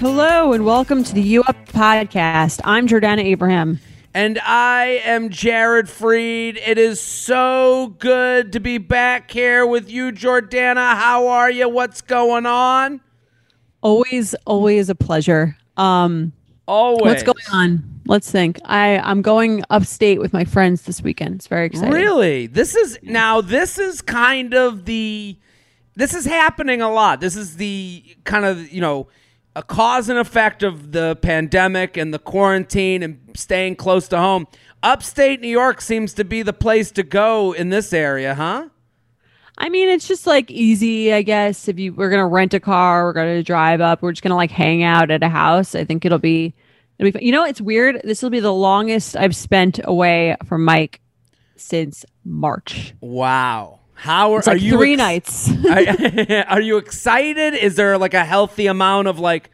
Hello and welcome to the U Up podcast. I'm Jordana Abraham. And I am Jared Freid. It is so good to be back here with you, Jordana. How are you? What's going on? Always, always a pleasure. Um, Always. what's going on? Let's think. I I'm going upstate with my friends this weekend. It's very exciting. Really? This is now. This is kind of the. This is happening a lot. This is the kind of you know a cause and effect of the pandemic and the quarantine and staying close to home. Upstate New York seems to be the place to go in this area, huh? I mean, it's just like easy, I guess. If you we're gonna rent a car, we're gonna drive up, we're just gonna like hang out at a house. I think it'll be it'll be. Fun. You know, it's weird. This will be the longest I've spent away from Mike since March. Wow. How are, It's like are you three ex- nights. are, are you excited? Is there like a healthy amount of like,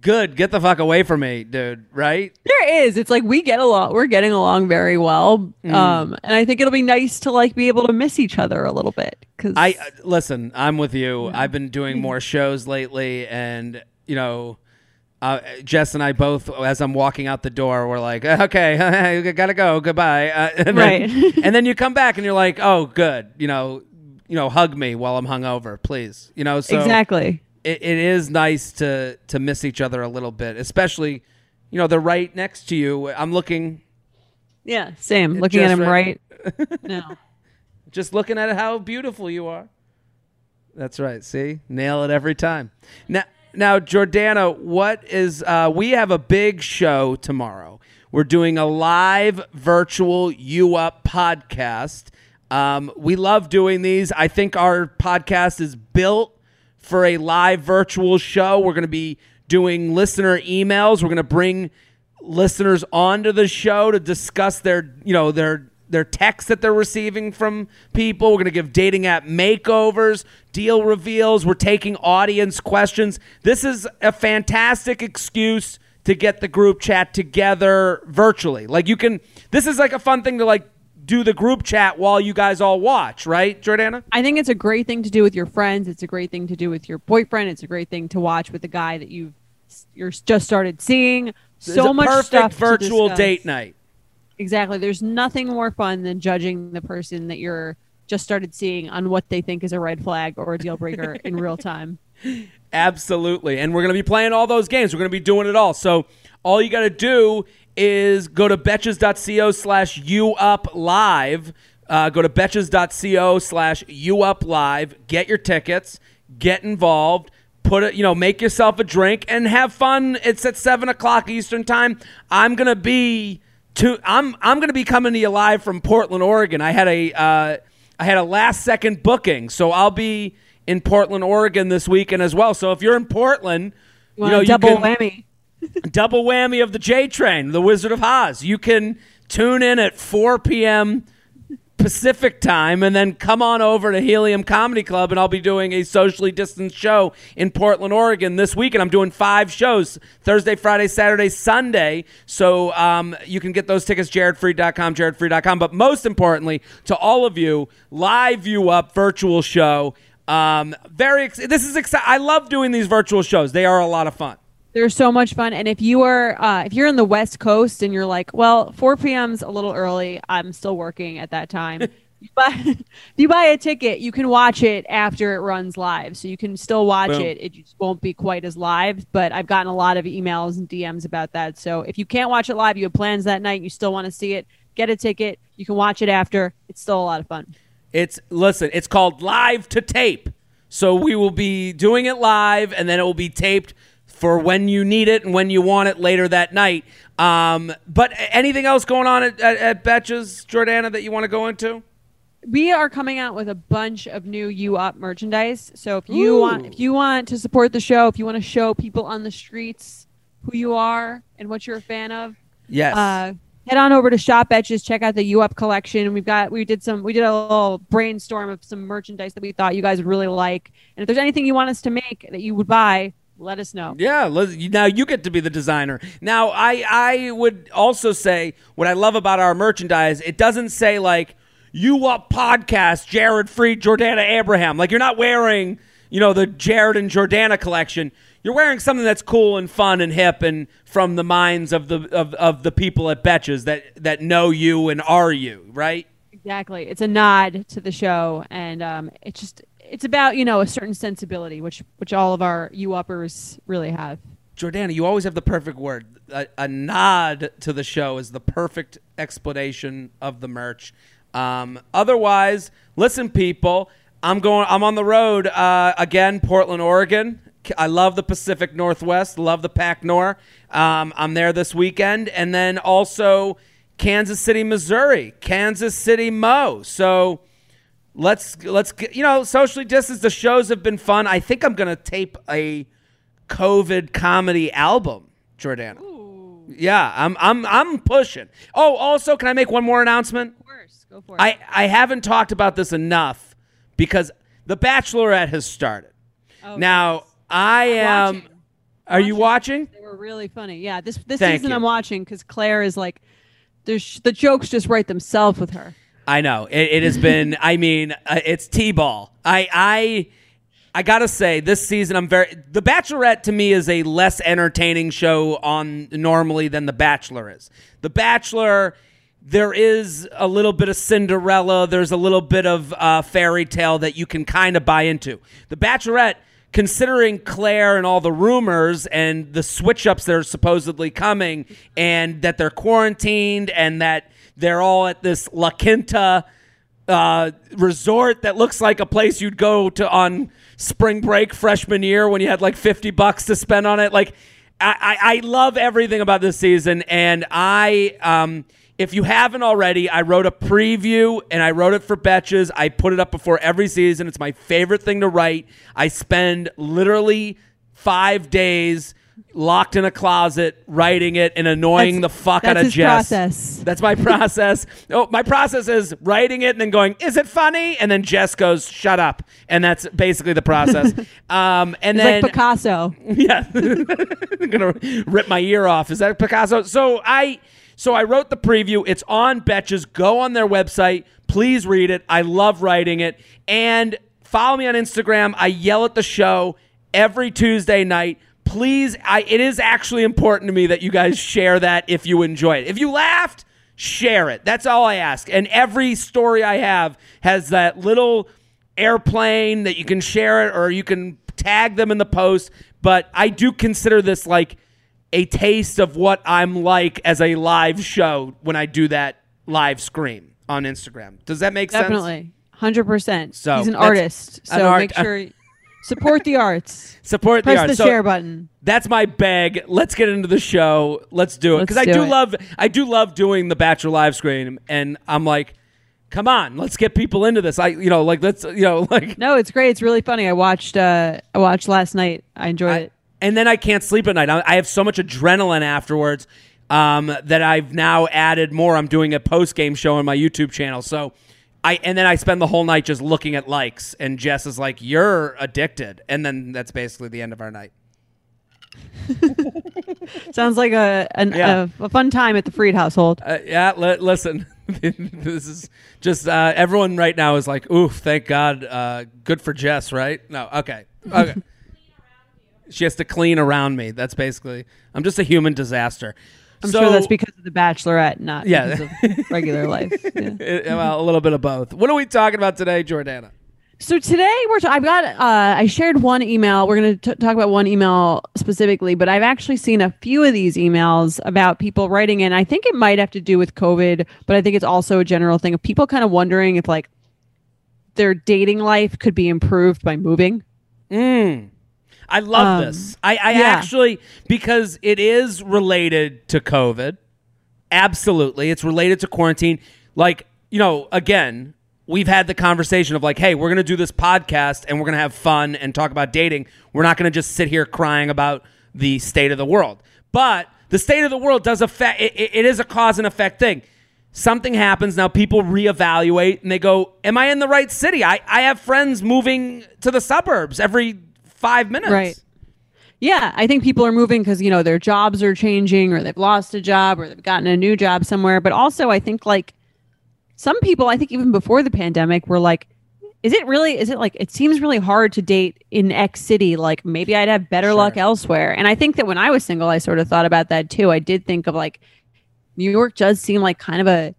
good, get the fuck away from me, dude? Right? There is. It's like we get along. We're getting along very well. Mm. Um, and I think it'll be nice to like be able to miss each other a little bit. Because I uh, listen. I'm with you. I've been doing more shows lately, and you know, uh, Jess and I both, as I'm walking out the door, we're like, okay, gotta go, goodbye. Uh, and then, Right. and then you come back, and you're like, oh, good. You know, you know, hug me while I'm hungover, please. You know, so exactly. it, it is nice to to miss each other a little bit, especially, you know, they're right next to you. I'm looking, Yeah. Same. Looking at him right- right. no. just looking at how beautiful you are. That's right. See, nail it every time. Now, now, Jordana, what is? Uh, we have a big show tomorrow. We're doing a live virtual U Up podcast. Um, we love doing these. I think our podcast is built for a live virtual show. We're going to be doing listener emails. We're going to bring listeners onto the show to discuss their, you know, their their texts that they're receiving from people. We're going to give dating app makeovers, deal reveals. We're taking audience questions. This is a fantastic excuse to get the group chat together virtually. Like you can this is like a fun thing to like do the group chat while you guys all watch, right, Jordana? I think it's a great thing to do with your friends. It's a great thing to do with your boyfriend. It's a great thing to watch with the guy that you've you're just started seeing. So much perfect stuff virtual date night. Exactly. There's nothing more fun than judging the person that you're just started seeing on what they think is a red flag or a deal breaker in real time. Absolutely. And we're going to be playing all those games. We're going to be doing it all. So all you got to do is go to betches.co slash uplive. Uh, go to betches.co slash you up live. Get your tickets. Get involved. Put it, you know, make yourself a drink and have fun. It's at seven o'clock Eastern time. I'm gonna be to. I'm I'm gonna be coming to you live from Portland, Oregon. I had a uh, I had a last second booking, so I'll be in Portland, Oregon this weekend as well. So if you're in Portland, you, You know know, double you can, whammy. Double whammy of the J Train, the Wizard of Oz. You can tune in at 4 p.m. Pacific time and then come on over to Helium Comedy Club and I'll be doing a socially distanced show in Portland, Oregon this week. And I'm doing five shows Thursday, Friday, Saturday, Sunday. So um, you can get those tickets, jaredfreid.com, jaredfreid.com. But most importantly, to all of you, live you up virtual show. Um, very ex- this is exciting. I love doing these virtual shows. They are a lot of fun. They're so much fun. And if you are uh, if you're in the West Coast and you're like, well, 4 p.m.'s a little early. I'm still working at that time. but if you buy a ticket, you can watch it after it runs live. So you can still watch Boom. it. It just won't be quite as live. But I've gotten a lot of emails and DMs about that. So if you can't watch it live, you have plans that night, you still want to see it, get a ticket. You can watch it after. It's still a lot of fun. It's listen, it's called live to tape. So we will be doing it live and then it will be taped for when you need it and when you want it later that night. Um, but anything else going on at, at, at Betches, Jordana, that you want to go into? we are coming out with a bunch of new U Up merchandise so if you Ooh. want if you want to support the show if you want to show people on the streets who you are and what you're a fan of Yes. uh head on over to shop Betches check out the U Up collection we've got we did some we did a little brainstorm of some merchandise that we thought you guys would really like and if there's anything you want us to make that you would buy let us know Yeah, now you get to be the designer. Now, I I would also say what I love about our merchandise. It doesn't say like "You Up Podcast," Jared Freid, Jordana Abraham. Like you're not wearing you know the Jared and Jordana collection. You're wearing something that's cool and fun and hip and from the minds of the of, of the people at Betches that that know you and are you, right? Exactly. It's a nod to the show, and um, it's just it's about you know a certain sensibility, which which all of our you uppers really have. Jordana, you always have the perfect word. A, a nod to the show is the perfect explanation of the merch. Um, otherwise, listen, people, I'm going. I'm on the road uh, again, Portland, Oregon. I love the Pacific Northwest. Love the Pac Nor. Um, I'm there this weekend, and then also Kansas City, Missouri. Kansas City, Mo. So let's let's get you know socially distance. The shows have been fun. I think I'm gonna tape a COVID comedy album, Jordana. Yeah, I'm I'm I'm pushing. Oh, also, can I make one more announcement? Of course, go for it. I I haven't talked about this enough because The Bachelorette has started. Oh, now I am. watching. Are you watching? They were really funny. Yeah, this this Thank season you. I'm watching because Claire is like, there's the jokes just write themselves with her. I know it, it has been. I mean, uh, it's t-ball. I I I gotta say, this season I'm very. The Bachelorette to me is a less entertaining show on normally than The Bachelor is. The Bachelor. There is a little bit of Cinderella. There's a little bit of uh, fairy tale that you can kind of buy into. The Bachelorette, considering Claire and all the rumors and the switch ups that are supposedly coming, and that they're quarantined and that they're all at this La Quinta uh, resort that looks like a place you'd go to on spring break freshman year when you had like 50 bucks to spend on it. Like, I, I, I love everything about this season. And I, um, if you haven't already, I wrote a preview and I wrote it for Betches. I put it up before every season. It's my favorite thing to write. I spend literally five days locked in a closet writing it and annoying That's- the fuck out that's of his Jess. process. That's my process. oh, my process is writing it and then going, "Is it funny?" And then Jess goes, "Shut up," and that's basically the process. um, and It's then like Picasso. yeah, I'm gonna rip my ear off. Is that Picasso? So I, so I wrote the preview. It's on Betches. Go on their website. Please read it. I love writing it. And follow me on Instagram. I yell at the show every Tuesday night. Please, I. It is actually important to me that you guys share that if you enjoy it. If you laughed, share it. That's all I ask. And every story I have has that little airplane that you can share it or you can tag them in the post. But I do consider this like a taste of what I'm like as a live show when I do that live scream on Instagram. Does that make sense? Definitely, hundred percent. So, He's an artist, an so art- make sure support the arts. Support Press the art. the So share button. That's my bag. Let's get into the show. Let's do it because I do love I do love doing the Bachelor live screen, and I'm like, come on, let's get people into this. I you know like let's you know like No, it's great. It's really funny. I watched. uh I watched last night. I enjoyed I- it. and then I can't sleep at night. I, I have so much adrenaline afterwards um, that I've now added more. I'm doing a post game show on my YouTube channel. So I and then I spend the whole night just looking at likes. And Jess is like, "You're addicted," and then that's basically the end of our night. Sounds like a an, Yeah. a, a fun time at the Freid household. Uh, yeah, li- listen, this is just uh, everyone right now is like, "Oof, thank God, uh, good for Jess." Right? No, okay, okay. she has to clean around me. That's basically. I'm just a human disaster. I'm So- sure that's because of the Bachelorette, not Yeah. because of regular life. Yeah. It- well, a little bit of both. What are we talking about today, Jordana? So today we're. T- I've got. Uh, I shared one email. We're going to talk about one email specifically, but I've actually seen a few of these emails about people writing in. I think it might have to do with COVID, but I think it's also a general thing of people kind of wondering if like their dating life could be improved by moving. Mm. I love Um, this. I, I yeah. actually because it is related to COVID. Absolutely, it's related to quarantine. Like you know, again, we've had the conversation of like, hey, we're gonna do this podcast and we're gonna have fun and talk about dating. We're not gonna just sit here crying about the state of the world. But the state of the world does affect. It, it, it is a cause and effect thing. Something happens now. People reevaluate and they go, "Am I in the right city?" I I have friends moving to the suburbs every five minutes. Right. Yeah, I think people are moving because you know their jobs are changing, or they've lost a job, or they've gotten a new job somewhere. But also, I think like some people, I think even before the pandemic, were like, "Is it really? Is it like? It seems really hard to date in X city. Like maybe I'd have better Sure. luck elsewhere." And I think that when I was single, I sort of thought about that too. I did think of like New York does seem like kind of a.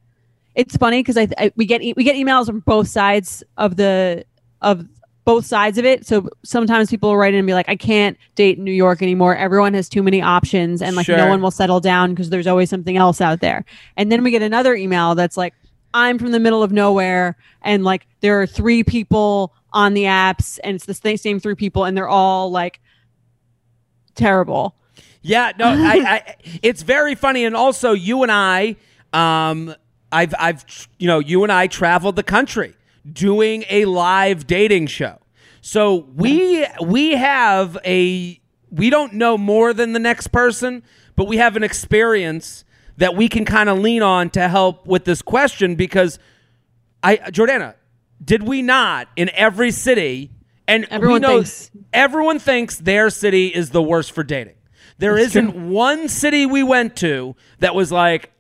It's funny because I, I we get e- we get emails from both sides of the of both sides of it. So sometimes people will write in and be like, I can't date in New York anymore. Everyone has too many options and like no one will settle down because there's always something else out there. And then we get another email that's like, I'm from the middle of nowhere and like there are three people on the apps and it's the same, same three people and they're all like terrible. Yeah, no, I, I, it's very funny, and also you and I, um, I've, I've, you know, you and I traveled the country doing a live dating show. So we we have a we don't know more than the next person, but we have an experience that we can kind of lean on to help with this question because I Jordana, did we not in every city and we Everyone know thinks- everyone thinks their city is the worst for dating. There not one city we went to that was like,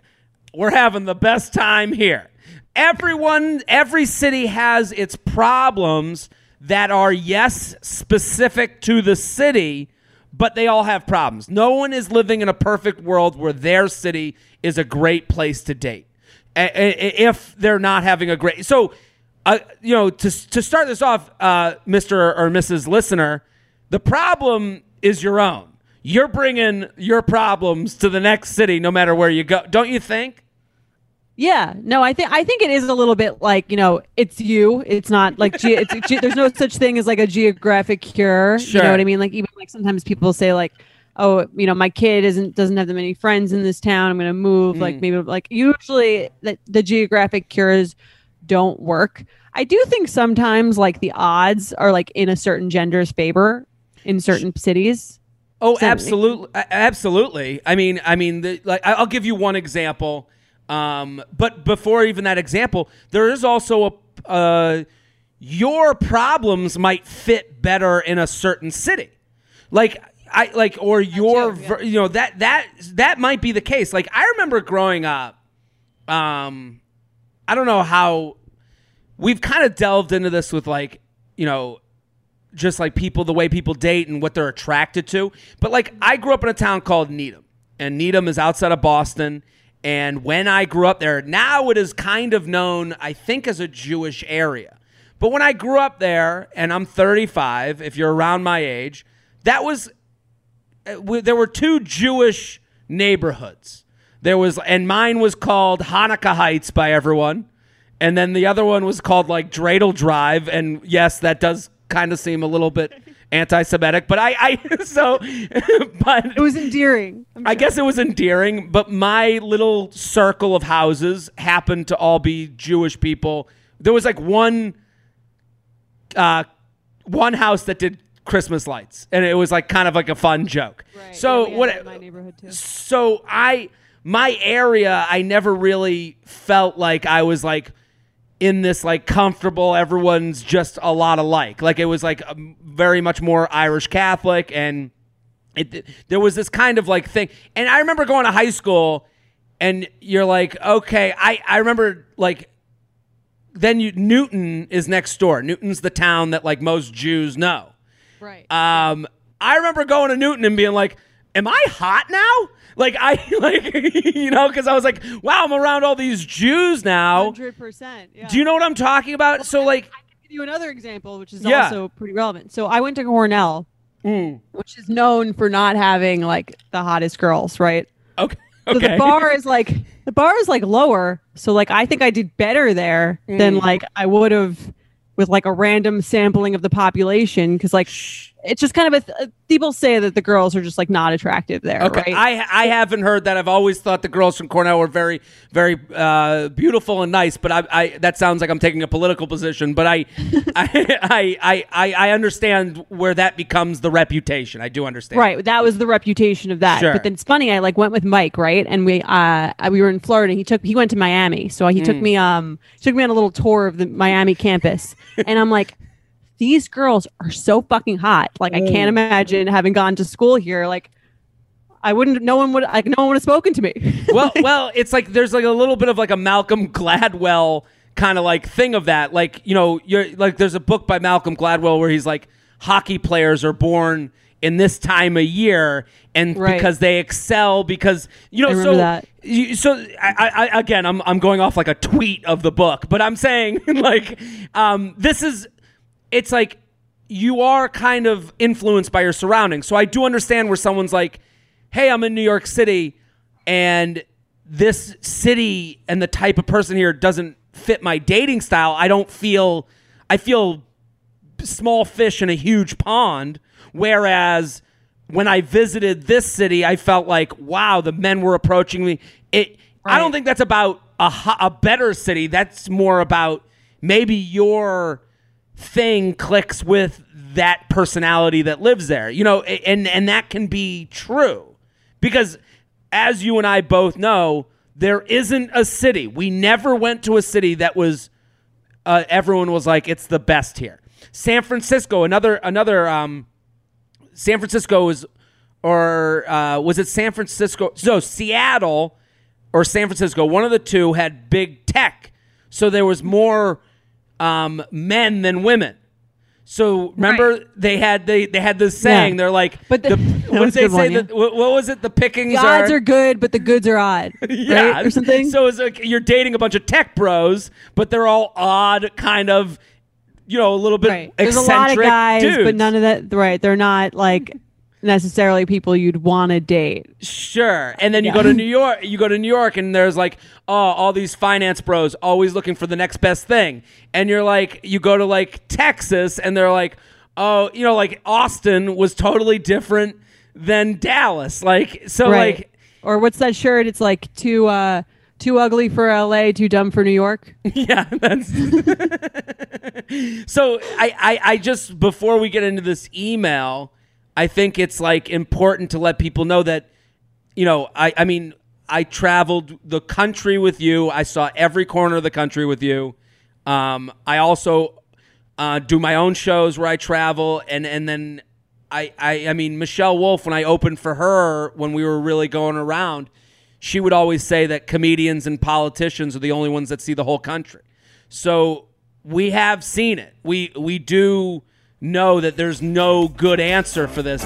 we're having the best time here. Everyone, every city has its problems that are, yes, specific to the city, but they all have problems. No one is living in a perfect world where their city is a great place to date. If they're not having a great. So, uh, you know, to, to start this off, uh, Mr. or Mrs. Listener, the problem is your own. You're bringing your problems to the next city no matter where you go. Don't you think? Yeah, no, I think I think it is a little bit like you know, it's you. It's not like ge- it's, ge- there's no such thing as like a geographic cure. You Sure. know what I mean? Like even like sometimes people say like, oh, you know, my kid isn't doesn't have that many friends in this town. I'm gonna move. Like Mm. maybe like usually the, the geographic cures don't work. I do think sometimes like the odds are like in a certain gender's favor in certain cities. Oh, Does that make- absolutely, absolutely. I mean, I mean, the, like I'll give you one example. Um, but before even that example, there is also a uh, your problems might fit better in a certain city, like I like or your too, yeah. you know that that that might be the case. Like I remember growing up, um, I don't know how we've kind of delved into this with like you know just like people the way people date and what they're attracted to but like i grew up in a town called needham and needham is outside of boston and when i grew up there now it is kind of known i think as a jewish area but when i grew up there and i'm 35 if you're around my age that was uh, there were two Jewish neighborhoods. There was, and mine was called Hanukkah Heights by everyone, and then the other one was called like Dreidel Drive. And yes, that does kind of seem a little bit anti-Semitic, but I, I so, but It was endearing. I guess it was endearing, but my little circle of houses happened to all be Jewish people. There was like one uh one house that did Christmas lights and it was like kind of like a fun joke. Right. So Yeah, what my neighborhood too. so I my area I never really felt like I was like in this like comfortable everyone's just a lot alike like it was like um, very much more Irish Catholic and it there was this kind of like thing and I remember going to high school and you're like okay I I remember like then you Newton is next door Newton's the town that like most Jews know Right. um, I remember going to Newton and being like, "Am I hot now?" Like I like you know because I was like, "Wow, I'm around all these Jews now." Hundred percent. Do you know what I'm talking about? So like, I can give you another example, which is Yeah. also pretty relevant. So I went to Cornell, mm, which is known for not having like the hottest girls, right? okay, So okay, the bar is like the bar is like lower. So like I think I did better there than Mm. like I would have with like a random sampling of the population because like it's just kind of a th- people say that the girls are just like not attractive there, Okay, right? I I haven't heard that. I've always thought the girls from Cornell were very very uh, beautiful and nice. But I, I that sounds like I'm taking a political position. But I I, I I I understand where that becomes the reputation. I do understand. Right, that was the reputation of that. Sure. But then it's funny. I like went with Mike, right, and we uh we were in Florida. He took he went to Miami, so he took Mm. me um took me on a little tour of the Miami campus, and I'm like, these girls are so fucking hot. Like I can't imagine having gone to school here. Like I wouldn't. No one would. Like no one would have spoken to me. well, well, it's like there's like a little bit of like a Malcolm Gladwell kind of like thing of that. Like you know, you're like there's a book by Malcolm Gladwell where he's like hockey players are born in this time of year and Right. because they excel because you know so that. you, so I, I again I'm I'm going off like a tweet of the book, but I'm saying like um this is it's like you are kind of influenced by your surroundings. So I do understand where someone's like, "Hey, I'm in New York City and this city and the type of person here doesn't fit my dating style. I don't feel I feel small fish in a huge pond whereas when I visited this city, I felt like, wow, the men were approaching me. It I don't think that's about a a better city. That's more about maybe your thing clicks with that personality that lives there. You know, and and that can be true. Because as you and I both know, there isn't a city. We never went to a city that was uh, everyone was like it's the best here. San Francisco, another another um San Francisco was or uh, was it San Francisco? So Seattle or San Francisco, one of the two had big tech. So there was more um, men than women. So remember Right. they had they they had this saying Yeah. they're like But the- the, what was did they say one, yeah. that what, what was it the pickings The odds are good, but the goods are odd, yeah, right? Or something. So it's like you're dating a bunch of tech bros, but they're all odd, kind of, you know, a little bit right. There's a lot of eccentric guys, but none of that. Right. They're not like necessarily people you'd want to date. Sure. And then you Yeah. go to New York, you go to New York and there's like, oh, all these finance bros always looking for the next best thing. And you're like, you go to like Texas and they're like, oh, you know, like Austin was totally different than Dallas. Like, so right. like, or what's that shirt? It's like too uh too ugly for L.A., too dumb for New York. yeah, that's so I, I I just before we get into this email, I think it's like important to let people know that you know, I I mean, I traveled the country with you. I saw every corner of the country with you. Um, I also uh, do my own shows where I travel, and and then I, I I mean Michelle Wolf when I opened for her when we were really going around, she would always say that comedians and politicians are the only ones that see the whole country. So we have seen it. We we do know that there's no good answer for this.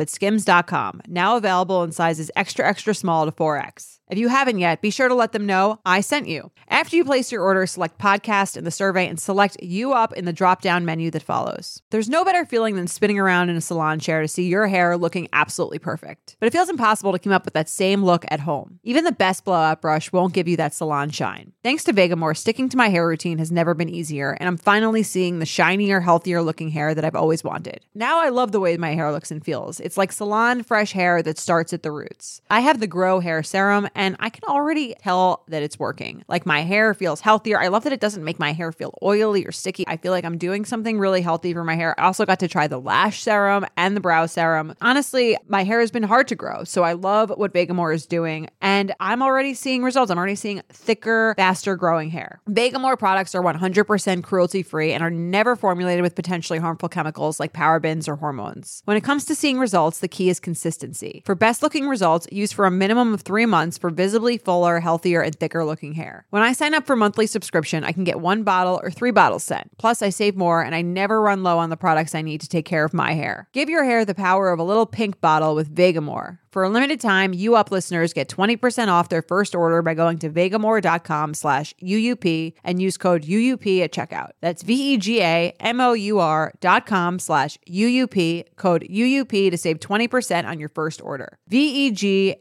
at skims.com, now available in sizes extra, extra small to 4X. If you haven't yet, be sure to let them know I sent you. After you place your order, select podcast in the survey and select you up in the drop down menu that follows. There's no better feeling than spinning around in a salon chair to see your hair looking absolutely perfect. But it feels impossible to come up with that same look at home. Even the best blowout brush won't give you that salon shine. Thanks to Vegamour, sticking to my hair routine has never been easier, and I'm finally seeing the shinier, healthier looking hair that I've always wanted. Now I love the way my hair looks and feels. It's like salon fresh hair that starts at the roots. I have the Grow Hair Serum and I can already tell that it's working. Like my hair feels healthier. I love that it doesn't make my hair feel oily or sticky. I feel like I'm doing something really healthy for my hair. I also got to try the lash serum and the brow serum. Honestly, my hair has been hard to grow, so I love what Vegamour is doing, and I'm already seeing results. I'm already seeing thicker, faster growing hair. Vegamour products are 100% cruelty free and are never formulated with potentially harmful chemicals like parabens or hormones. When it comes to seeing results, the key is consistency. For best looking results, use for a minimum of three months for visibly fuller, healthier, and thicker looking hair. When I sign up for monthly subscription, I can get one bottle or three bottles sent. Plus, I save more and I never run low on the products I need to take care of my hair. Give your hair the power of a little pink bottle with Vegamour. For a limited time, you up listeners get 20% off their first order by going to vegamour.com slash UUP and use code UUP at checkout. That's V-E-G-A-M-O-U-R dot com slash UUP, code UUP to save 20% on your first order. V-E-G-A-M-O-U-R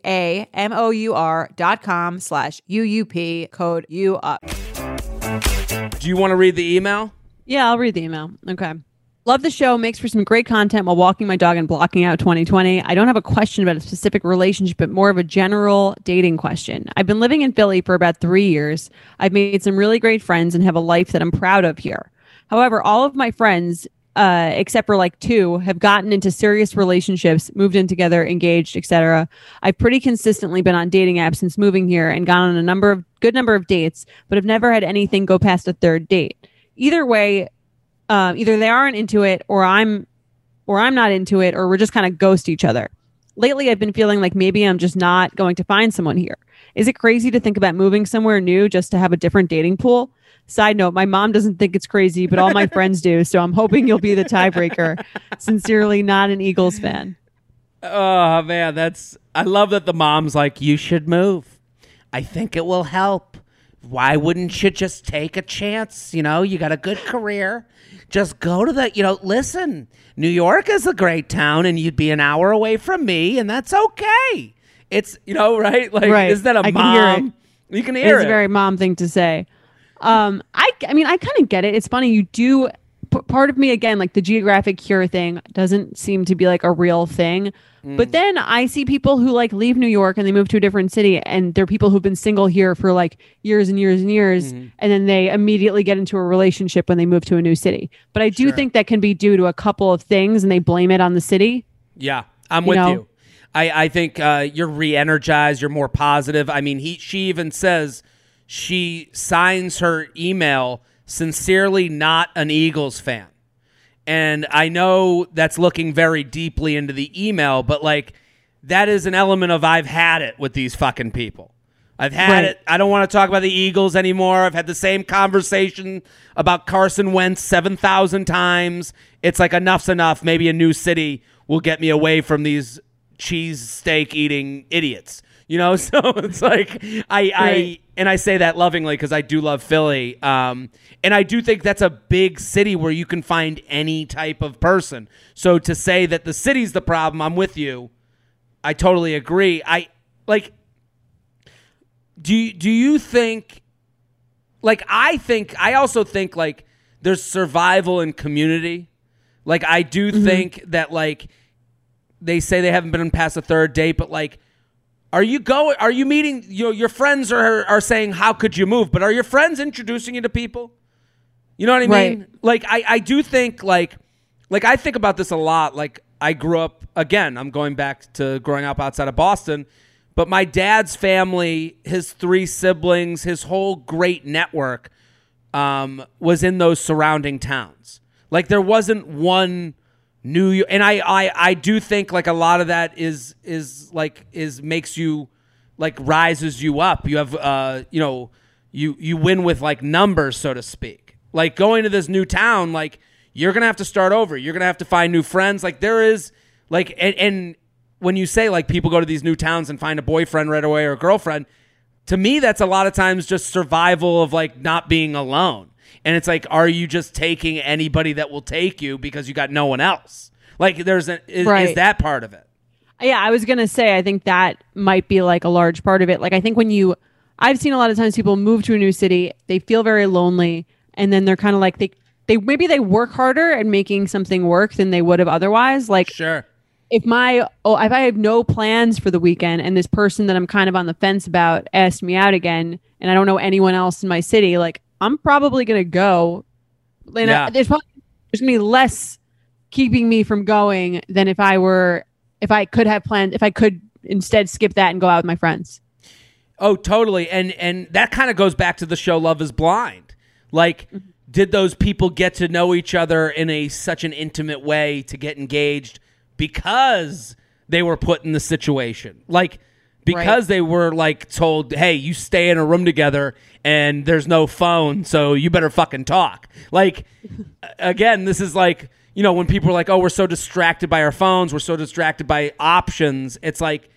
dot com slash UUP, code UUP. Do you want to read the email? Yeah, I'll read the email. Okay. Love the show. Makes for some great content while walking my dog and blocking out 2020. I don't have a question about a specific relationship, but more of a general dating question. I've been living in Philly for about three years. I've made some really great friends and have a life that I'm proud of here. However, all of my friends, uh, except for like two, have gotten into serious relationships, moved in together, engaged, etc. I've pretty consistently been on dating apps since moving here and gone on a number of good number of dates, but have never had anything go past a third date. Either way, um, either they aren't into it or I'm or I'm not into it or we're just kind of ghost each other. Lately I've been feeling like maybe I'm just not going to find someone here. Is it crazy to think about moving somewhere new just to have a different dating pool? Side note, my mom doesn't think it's crazy, but all my friends do, so I'm hoping you'll be the tiebreaker. Sincerely, not an Eagles fan. Oh man, that's I love that the mom's like, you should move. I think it will help. Why wouldn't you just take a chance? You know, you got a good career. Just go to the, you know, listen, New York is a great town and you'd be an hour away from me, and that's okay. It's, you know, right? Like, Right. is that a I can mom? You can hear It's it. a very mom thing to say. Um, I, I mean, I kind of get it. It's funny. You do p- part of me again, like the geographic cure thing doesn't seem to be like a real thing. Mm. But then I see people who like leave New York and they move to a different city, and they're people who've been single here for like years and years and years, Mm-hmm. and then they immediately get into a relationship when they move to a new city. But I do Sure. think that can be due to a couple of things, and they blame it on the city. Yeah, I'm You with know? you. I, I think uh, you're re-energized. You're more positive. I mean, he she even says she signs her email sincerely not an Eagles fan, and I know that's looking very deeply into the email, but like that is an element of I've had it with these fucking people. I've had Right. it. I don't want to talk about the Eagles anymore. I've had the same conversation about Carson Wentz 7,000 times. It's like enough's enough. Maybe a new city will get me away from these cheese steak eating idiots. You know, so it's like I, I and I say that lovingly because I do love Philly. Um, and I do think that's a big city where you can find any type of person. So to say that the city's the problem, I'm with you. I totally agree. I like do you, do you think like I think I also think like there's survival in community. Like I do think that like they say they haven't been past a third date, but like are you going are you meeting you know your friends are are saying how could you move, but are your friends introducing you to people? You know what I mean? Right. Like I I do think like like I think about this a lot. Like I grew up again, I'm going back to growing up outside of Boston, but my dad's family, his three siblings, his whole great network um, was in those surrounding towns. Like there wasn't one New York, and I, I I do think like a lot of that is is like is makes you like rises you up. You have uh you know you you win with like numbers so to speak. Like going to this new town, like you're gonna have to start over. You're gonna have to find new friends. Like there is like and, and when you say like people go to these new towns and find a boyfriend right away or a girlfriend, to me that's a lot of times just survival of like not being alone and it's like are you just taking anybody that will take you because you got no one else like there's an is, is that part of it Yeah, I was gonna say I think that might be like a large part of it. Like I think when you I've seen a lot of times people move to a new city, they feel very lonely, and then they're kind of like they they maybe they work harder at making something work than they would have otherwise. Like sure if my oh if I have no plans for the weekend and this person that I'm kind of on the fence about asked me out again and I don't know anyone else in my city, like I'm probably gonna go. And Yeah. I, there's probably there's gonna be less keeping me from going than if I were if I could have planned if I could instead skip that and go out with my friends. Oh, totally. And and that kind of goes back to the show Love is Blind. Like mm-hmm. did those people get to know each other in a such an intimate way to get engaged because they were put in the situation? Like because they were like told, "Hey, you stay in a room together and there's no phone, so you better fucking talk." Like again, this is like, you know, when people are like, "Oh, we're so distracted by our phones, we're so distracted by options." It's like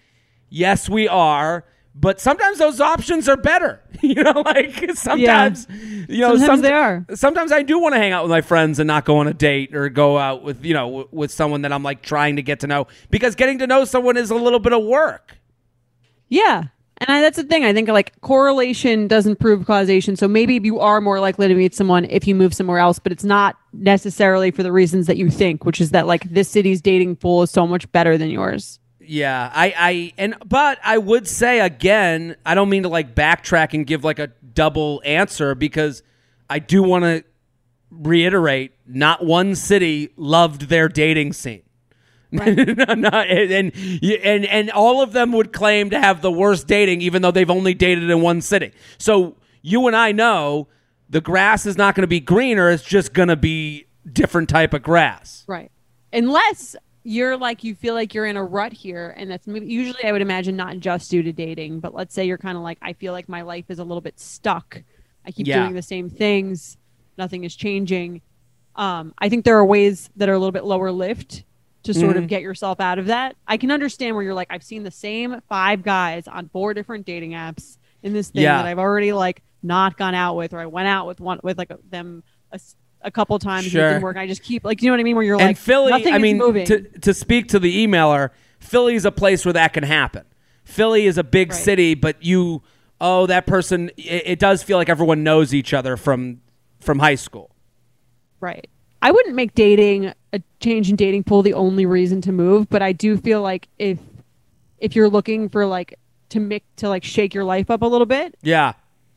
Yes, we are. But sometimes those options are better. you know, like sometimes, you know, Sometimes some- they are. Sometimes I do want to hang out with my friends and not go on a date or go out with, you know, w- with someone that I'm like trying to get to know because getting to know someone is a little bit of work. Yeah. And I, that's the thing. I think like correlation doesn't prove causation. So maybe you are more likely to meet someone if you move somewhere else, but it's not necessarily for the reasons that you think, which is that like this city's dating pool is so much better than yours. Yeah, I, I, and but I would say again, I don't mean to like backtrack and give like a double answer because I do want to reiterate: not one city loved their dating scene. No, no, and, and and all of them would claim to have the worst dating, even though they've only dated in one city. So you and I know the grass is not going to be greener; it's just going to be different type of grass. Right. Unless you're like you feel like you're in a rut here and that's maybe, usually I would imagine not just due to dating, but let's say you're kind of like I feel like my life is a little bit stuck. I keep Yeah. doing the same things. Nothing is changing. Um, I think there are ways that are a little bit lower lift to sort Mm-hmm. of get yourself out of that. I can understand where you're like I've seen the same five guys on four different dating apps in this thing Yeah. that I've already like not gone out with or I went out with one with like them a couple times and it Sure. didn't work. I just keep like you know what I mean where you're and like Philly, nothing I is mean, moving. to to speak to the emailer, Philly's a place where that can happen. Philly is a big Right. city, but you, oh, that person. It, it does feel like everyone knows each other from from high school. Right. I wouldn't make dating a change in dating pool the only reason to move, but I do feel like if if you're looking for like to make to like shake your life up a little bit, Yeah,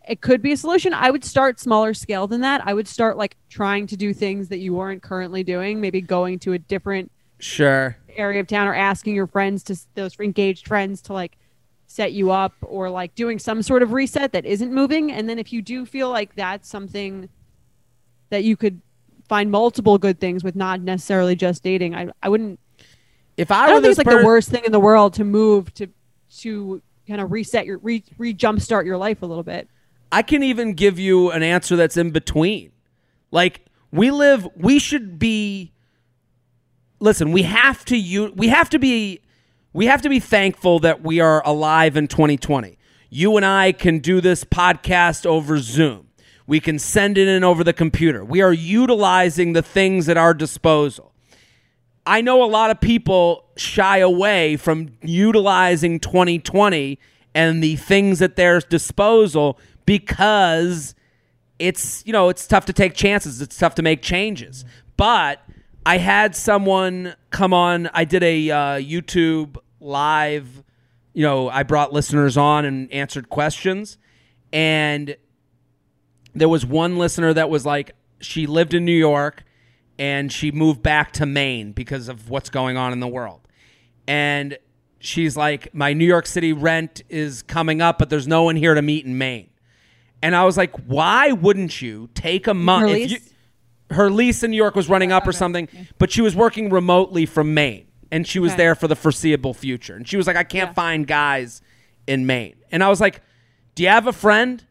it could be a solution. I would start smaller scale than that. I would start like trying to do things that you aren't currently doing, maybe going to a different sure. area of town or asking your friends to those engaged friends to like set you up or like doing some sort of reset that isn't moving and then if you do feel like that's something that you could find multiple good things with not necessarily just dating i, I wouldn't If i I, don't think it's like per- the worst thing in the world to move to to kind of reset your re, re jumpstart your life a little bit I can even give you an answer that's in between. Like we live, we should be. Listen, we have to you. We have to be. We have to be thankful that we are alive in 2020. You and I can do this podcast over Zoom. We can send it in over the computer. We are utilizing the things at our disposal. I know a lot of people shy away from utilizing 2020 and the things at their disposal because it's you know it's tough to take chances it's tough to make changes but i had someone come on i did a uh, youtube live you know i brought listeners on and answered questions and there was one listener that was like she lived in new york and she moved back to maine because of what's going on in the world and she's like my new york city rent is coming up but there's no one here to meet in maine and I was like, why wouldn't you take a month? Her you- her lease in New York was running up or something, but she was working remotely from Maine and she was Okay. there for the foreseeable future. And she was like, I can't Yeah. find guys in Maine. And I was like, do you have a friend?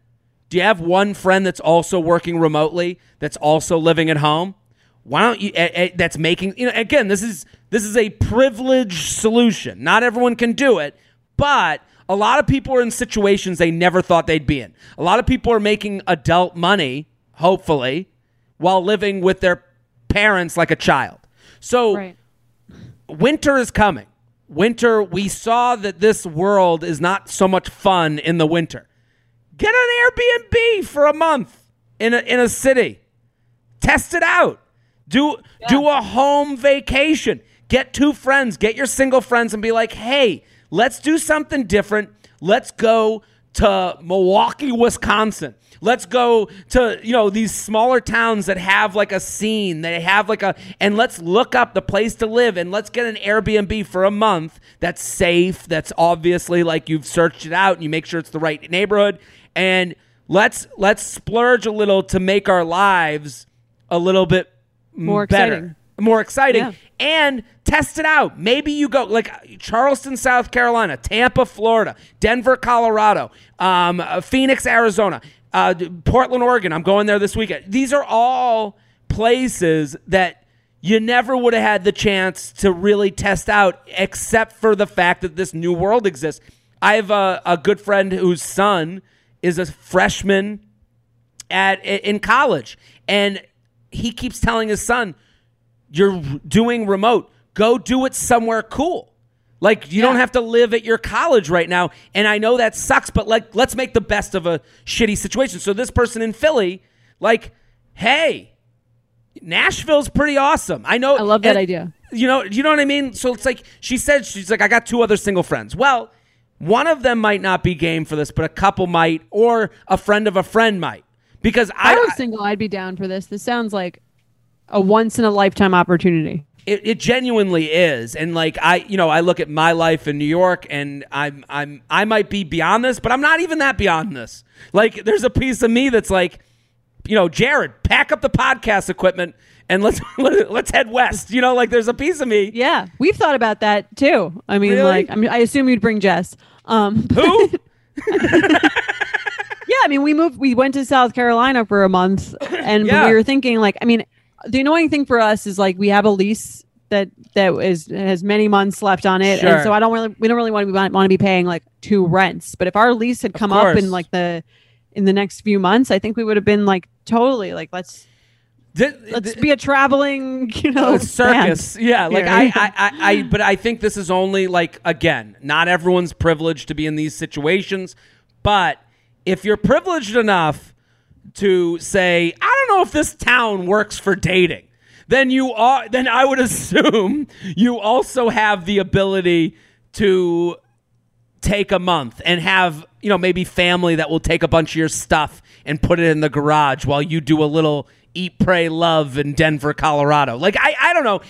Do you have one friend that's also working remotely, that's also living at home? Why don't you? eh, eh, that's making you know. Again, this is this is a privileged solution. Not everyone can do it, but a lot of people are in situations they never thought they'd be in. A lot of people are making adult money, hopefully, while living with their parents like a child. So right winter is coming. Winter, we saw that this world is not so much fun in the winter. Get an Airbnb for a month in a, in a city. Test it out. Do do a home vacation. Get get two friends, get your single friends and be like, "Hey, let's do something different. Let's go to Milwaukee, Wisconsin. Let's go to, you know, these smaller towns that have like a scene. They have like a and let's look up the place to live and let's get an Airbnb for a month that's safe, that's obviously like you've searched it out and you make sure it's the right neighborhood and let's let's splurge a little to make our lives a little bit More better, exciting. more exciting, Yeah. and test it out. Maybe you go like Charleston, South Carolina, Tampa, Florida, Denver, Colorado, um, uh, Phoenix, Arizona, uh, Portland, Oregon. I'm going there this weekend. These are all places that you never would have had the chance to really test out, except for the fact that this new world exists. I have a, a good friend whose son is a freshman at in college, and he keeps telling his son, "You're doing remote. Go do it somewhere cool." Like you don't have to live at your college right now. And I know that sucks, but like let's make the best of a shitty situation. So this person in Philly, like, hey, Nashville's pretty awesome. I know I love that and- idea. You know, you know what I mean? So it's like she said she's like I got two other single friends. Well, one of them might not be game for this, but a couple might or a friend of a friend might. Because I I, was single, I'd be down for this. This sounds like a once in a lifetime opportunity. it, it genuinely is and like i you know i look at my life in new york and i'm i'm i might be beyond this but i'm not even that beyond this like there's a piece of me that's like you know jared pack up the podcast equipment and let's let's head west you know like there's a piece of me Yeah, we've thought about that too. I mean, Really? like, I mean, I assume you'd bring Jess. Um, who yeah, I mean, we moved. We went to South Carolina for a month, and Yeah. we were thinking, like, I mean, the annoying thing for us is like we have a lease that that is has many months left on it, Sure. and so I don't really, we don't really want to be want to be paying like two rents. But if our lease had come up in like the in the next few months, I think we would have been like totally like let's Th- let's th- be a traveling, you know, circus. band. Yeah, like Yeah. I, I, I, I, but I think this is only like again, not everyone's privileged to be in these situations, but if you're privileged enough to say, I don't know if this town works for dating, then you are. Then I would assume you also have the ability to take a month and have you know maybe family that will take a bunch of your stuff and put it in the garage while you do a little eat pray love in denver colorado. Like i, I don't know.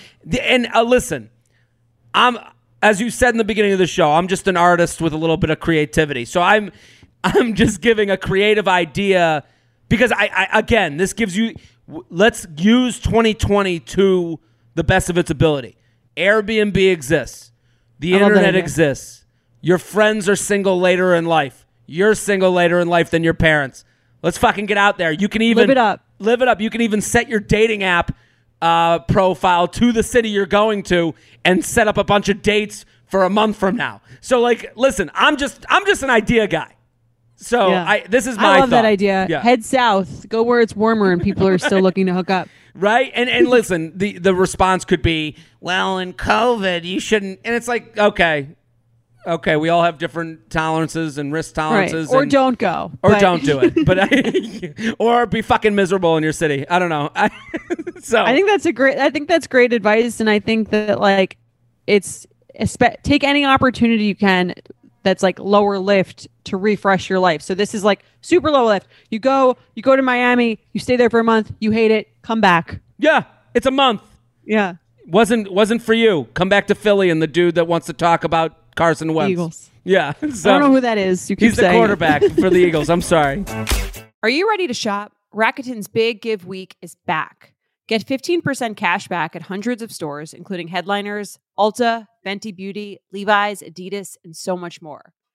And uh, listen i'm as you said in the beginning of the show i'm just an artist with a little bit of creativity. So i'm i'm just giving a creative idea because i, I again this gives you let's use 2020 to the best of its ability. Airbnb exists. The that internet exists. Your friends are single later in life. You're single later in life than your parents. Let's fucking get out there. You can even Live it up. Live it up. You can even set your dating app uh, profile to the city you're going to and set up a bunch of dates for a month from now. So like, listen, I'm just I'm just an idea guy. So Yeah. I this is my I love that idea. Yeah. Head south, go where it's warmer, and people are still looking to hook up. right? And and listen, the the response could be, well, in COVID, you shouldn't. And it's like, okay, okay, we all have different tolerances and risk tolerances. Right. Or and- don't go. or But- don't do it. But I, or be fucking miserable in your city. I don't know. I, so I think that's a great. I think that's great advice, and I think that like it's take any opportunity you can that's like lower lift to refresh your life. So this is like super low lift. You go, you go to Miami, you stay there for a month, you hate it, come back. yeah, it's a month. Yeah, wasn't wasn't for you. Come back to Philly and the dude that wants to talk about Carson Wentz. Eagles. Yeah, so I don't know who that is. You keep he's the saying it. quarterback for the Eagles. I'm sorry. Are you ready to shop? Rakuten's Big Give Week is back. Get 15% cash back at hundreds of stores, including Headliners, Ulta, Fenty Beauty, Levi's, Adidas, and so much more.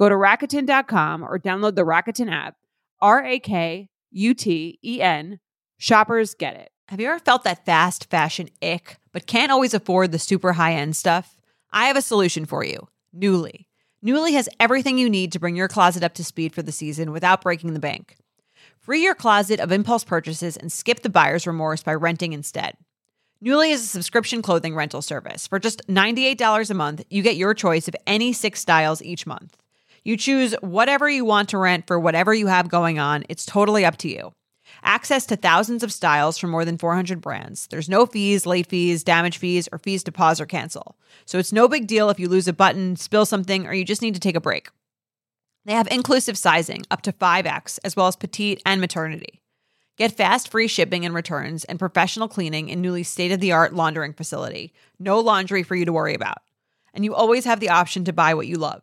Go to Rakuten.com or download the Rakuten app. R A K U T E N. Shoppers get it. Have you ever felt that fast fashion ick, but can't always afford the super high end stuff? I have a solution for you Nuuly. Nuuly has everything you need to bring your closet up to speed for the season without breaking the bank. Free your closet of impulse purchases and skip the buyer's remorse by renting instead. Nuuly is a subscription clothing rental service. For just $98 a month, you get your choice of any six styles each month. You choose whatever you want to rent for whatever you have going on. It's totally up to you. Access to thousands of styles from more than 400 brands. There's no fees, late fees, damage fees, or fees to pause or cancel. So it's no big deal if you lose a button, spill something, or you just need to take a break. They have inclusive sizing up to 5X, as well as petite and maternity. Get fast free shipping and returns and professional cleaning in Nuuly state of the art laundering facility. No laundry for you to worry about. And you always have the option to buy what you love,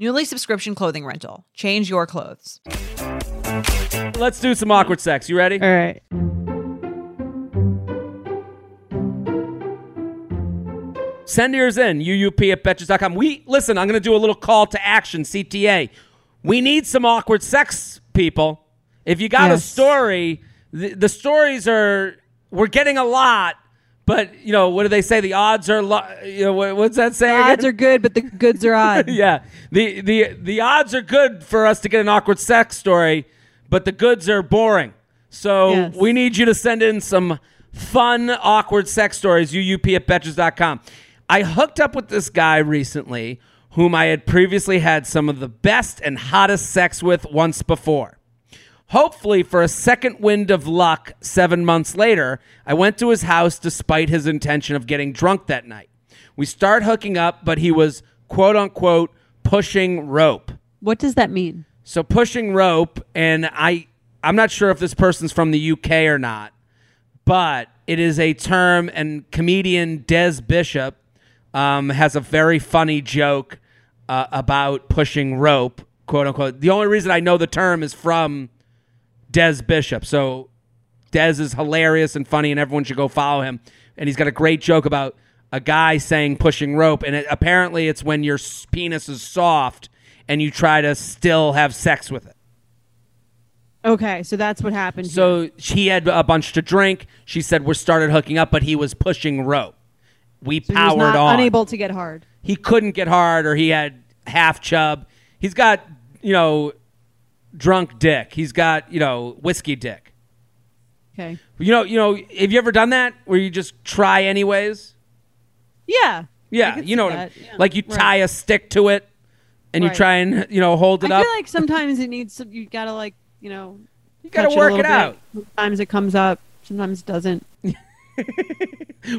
Nuuly subscription clothing rental. Change your clothes. Let's do some awkward sex. You ready? All right. Send yours in, UUP at Betches.com. We listen, I'm gonna do a little call to action, CTA. We need some awkward sex people. If you got a story, the, the stories are we're getting a lot, but you know, what do they say? The odds are lo- you know, what, what's that saying? The Odds are good, but the goods are odd. yeah. The the the odds are good for us to get an awkward sex story, but the goods are boring. So Yes. we need you to send in some fun awkward sex stories. UUP at Betches.com. I hooked up with this guy recently whom I had previously had some of the best and hottest sex with once before. Hopefully, for a second wind of luck seven months later, I went to his house despite his intention of getting drunk that night. We start hooking up, but he was quote unquote pushing rope. What does that mean? So pushing rope, and I I'm not sure if this person's from the UK or not, but it is a term, and comedian Des Bishop um, has a very funny joke uh, about pushing rope, quote unquote. The only reason I know the term is from Des Bishop. So Des is hilarious and funny, and everyone should go follow him. And he's got a great joke about a guy saying pushing rope, and it, apparently it's when your penis is soft and you try to still have sex with it. Okay, so that's what happened. here. So he had a bunch to drink. She said we started hooking up, but he was pushing rope. We So powered not on. unable to get hard. he couldn't get hard, or he had half chub. He's got you know drunk dick. He's got you know whiskey dick. Okay. You know, you know. Have you ever done that where you just try anyways? Yeah. Yeah, you know what I mean. Yeah. Like you Right. tie a stick to it, and you try and you know hold it I up. I feel like sometimes it needs some, you gotta like you know you gotta work little it out. Sometimes it comes up, sometimes it doesn't.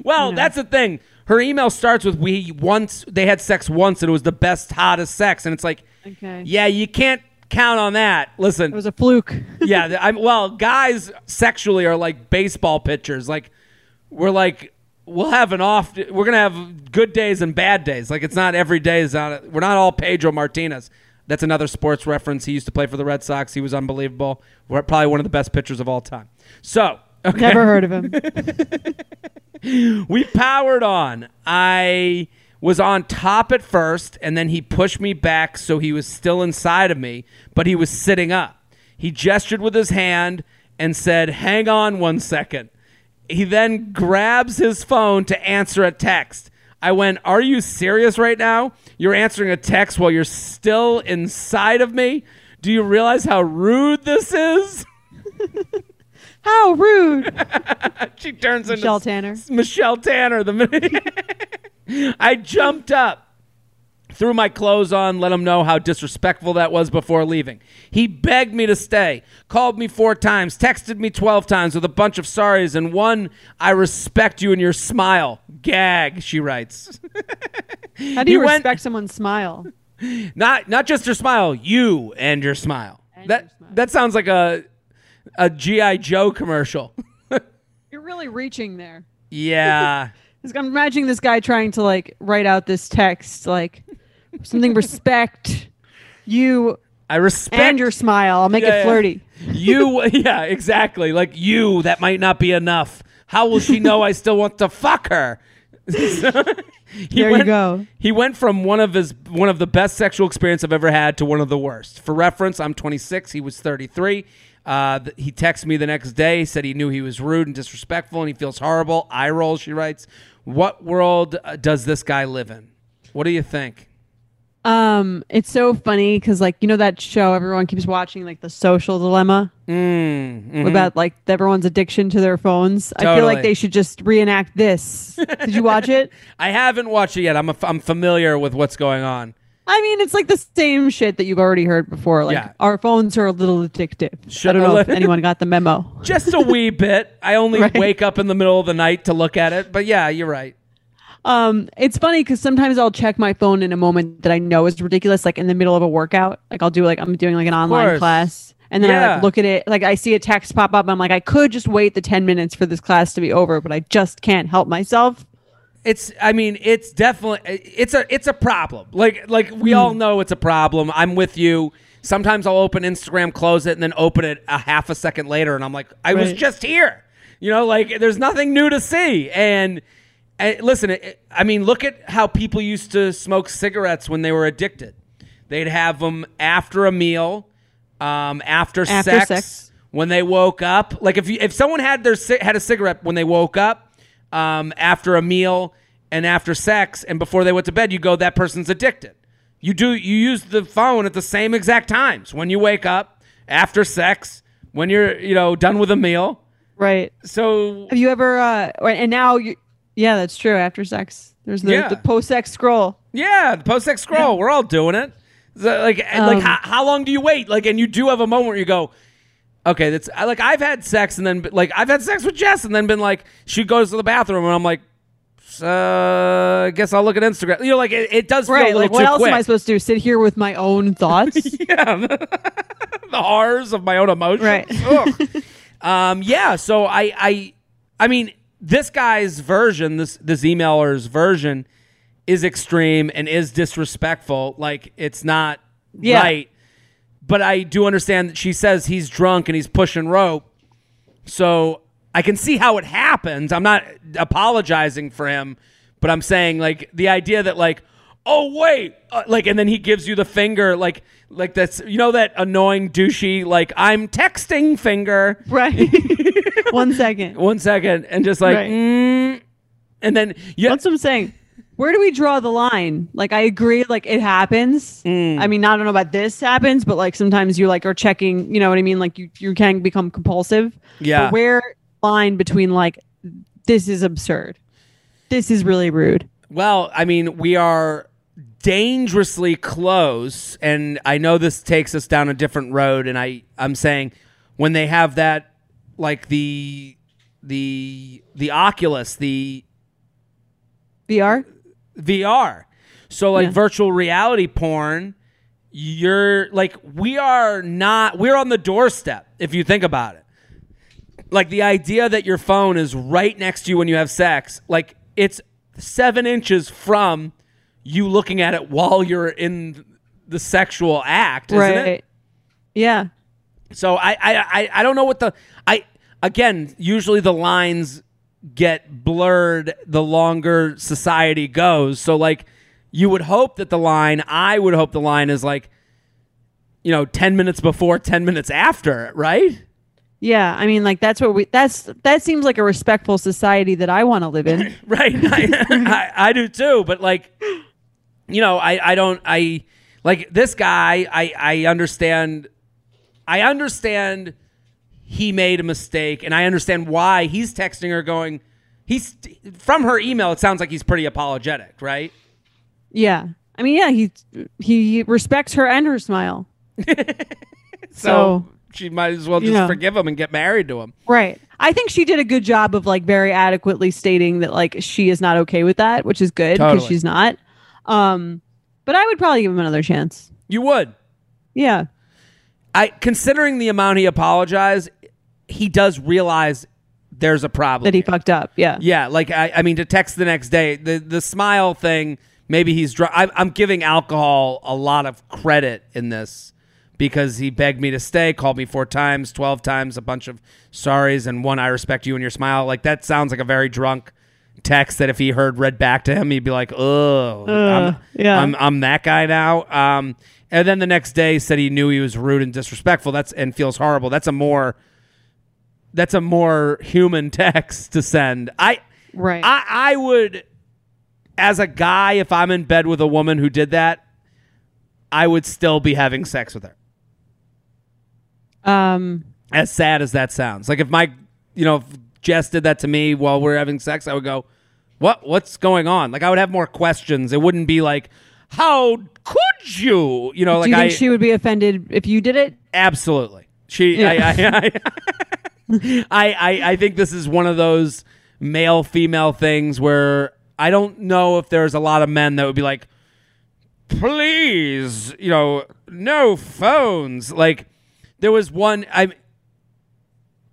Well, you know. that's the thing. Her email starts with "We once they had sex once, and it was the best, hottest sex." And it's like, Okay. yeah, you can't count on that. Listen, It was a fluke. yeah, I'm well, guys sexually are like baseball pitchers. Like we're like we'll have an off we're going to have good days and bad days. Like it's not every day is on it. We're not all Pedro Martinez. That's another sports reference. He used to play for the Red Sox. He was unbelievable. We're probably one of the best pitchers of all time. So, okay. Never heard of him. we powered on. I was on top at first, and then he pushed me back so he was still inside of me, but he was sitting up. He gestured with his hand and said, Hang on one second. He then grabs his phone to answer a text. I went, Are you serious right now? You're answering a text while you're still inside of me? Do you realize how rude this is? How rude, she turns into Michelle Tanner. Michelle Tanner. The I jumped up, threw my clothes on, let him know how disrespectful that was before leaving. He begged me to stay, called me four times, texted me 12 times with a bunch of sorries, and one, I respect you and your smile. Gag, she writes. How do you He went- respect someone's smile? not not just your smile, you and your smile. And that your smile. that sounds like a a GI Joe commercial. You're really reaching there. yeah. I'm imagining this guy trying to like write out this text, like something respect you I respect and your smile. I'll make Yeah, it yeah. flirty. you yeah, exactly. Like you, that might not be enough. How will she know I still want to fuck her? He There you went- go. He went from one of his one of the best sexual experience I've ever had to one of the worst. For reference, I'm 26. He was 33. Uh, th- he texted me the next day. Said he knew he was rude and disrespectful, and he feels horrible. Eye roll. She writes, "What world uh, does this guy live in? What do you think?" Um, it's so funny because like you know that show everyone keeps watching, like the Social Dilemma, Mm, mhm. about like everyone's addiction to their phones. I feel like they should just reenact this. Did you watch it? I haven't watched it yet. I'm a, I'm familiar with what's going on. I mean, it's like the same shit that you've already heard before. Like Yeah. our phones are a little addictive. Sure. I don't know if anyone got the memo. Just a wee bit. I only Right. wake up in the middle of the night to look at it. But yeah, you're right. Um, it's funny because sometimes I'll check my phone in a moment that I know is ridiculous, like in the middle of a workout. Like I'll do like I'm doing like an online class, and then I like look at it, like I see a text pop up. I'm like, I could just wait the ten minutes for this class to be over, but I just can't help myself. It's I mean, it's definitely it's a it's a problem. Like like we Hmm. all know it's a problem. I'm with you. Sometimes I'll open Instagram, close it, and then open it a half a second later, and I'm like, I was Right. just here. You know, like there's nothing new to see. And, and listen, it, I mean, look at how people used to smoke cigarettes when they were addicted. They'd have them after a meal, um, after, After sex, sex. when they woke up. Like if you, if someone had their ci- had a cigarette when they woke up, um, after a meal and after sex and before they went to bed, you go that person's addicted. You do you use the phone at the same exact times when you wake up, after sex, when you're you know done with a meal. Right? So Have you ever? uh And now you, yeah, that's true. After sex, there's the, Yeah. the post sex scroll. yeah, the post sex scroll, we're all doing it. So, like like Um, how, how long do you wait? Like and you do have a moment where you go. Okay, that's I- like I've had sex and then like I've had sex with Jess and then been like she goes to the bathroom and I'm like, uh, I guess I'll look at Instagram. You know, like it, it does feel a Right? little Like, what too else quick. am I supposed to do? Sit here with my own thoughts? yeah, the horrors of my own emotions. Right. Ugh. um, yeah. So I, I, I mean, this guy's version, this this emailer's version, is extreme and is disrespectful. Like it's not Yeah. right. But I do understand that she says he's drunk and he's pushing rope. So I can see how it happens. I'm not apologizing for him, but I'm saying like the idea that like, oh wait, uh, like, and then he gives you the finger, like, like that's you know that annoying douchey like I'm texting finger. right? One second. One second, and just like, Right. mm, and then yeah, That's what I'm saying. Where do we draw the line? Like, I agree, like it happens. Mm. I mean, I don't know about this happens, but like sometimes you like are checking. You know what I mean? Like you you can become compulsive. Yeah. But where line between like this is absurd, this is really rude. Well, I mean, we are dangerously close, and I know this takes us down a different road. And I, I'm saying, when they have that, like the, the, the Oculus, the VR. VR, so like Yeah. virtual reality porn, you're like, we are not, we're on the doorstep. If you think about it, like the idea that your phone is right next to you when you have sex, like it's seven inches from you looking at it while you're in the sexual act, isn't right. it? Yeah. So I, I, I, I don't know what the I again. Usually the lines get blurred the longer society goes. So like you would hope that the line, I would hope the line is like, you know, ten minutes before, ten minutes after, right? Yeah. I mean, like that's what we. That's that seems like a respectful society that I want to live in. right I, I, I do too but like you know i i don't i like this guy i i understand i understand he made a mistake and i understand why he's texting her going he's from her email it sounds like he's pretty apologetic right yeah. I mean, yeah, he he respects her and her smile. So, she might as well just forgive him and get married to him. Right. I think she did a good job of like very adequately stating that like she is not okay with that, which is good because Totally. she's not. Um, but I would probably give him another chance. You would. Yeah. I considering the amount he apologized, he does realize there's a problem. That he here. fucked up. Yeah. Yeah, like I, I mean, to text the next day, the the smile thing. Maybe he's. drunk. I'm giving alcohol a lot of credit in this because he begged me to stay, called me four times, twelve times, a bunch of sorries, and one I respect you and your smile. Like that sounds like a very drunk text that if he heard read back to him, he'd be like, "Oh, I'm, yeah. I'm I'm that guy now." Um, and then the next day said he knew he was rude and disrespectful. That's and feels horrible. That's a more that's a more human text to send. I Right. I, I would, as a guy, if I'm in bed with a woman who did that, I would still be having sex with her. um. As sad as that sounds, like if my, you know, if Jess did that to me while we're having sex, I would go, "What? What's going on?" Like I would have more questions. It wouldn't be like, "How could you?" You know, like do you think I she would be offended if you did it? Absolutely. She, Yeah. I, I, I, I, I, I think this is one of those male female things where I don't know if there's a lot of men that would be like, please, you know, no phones. Like, there was one, I,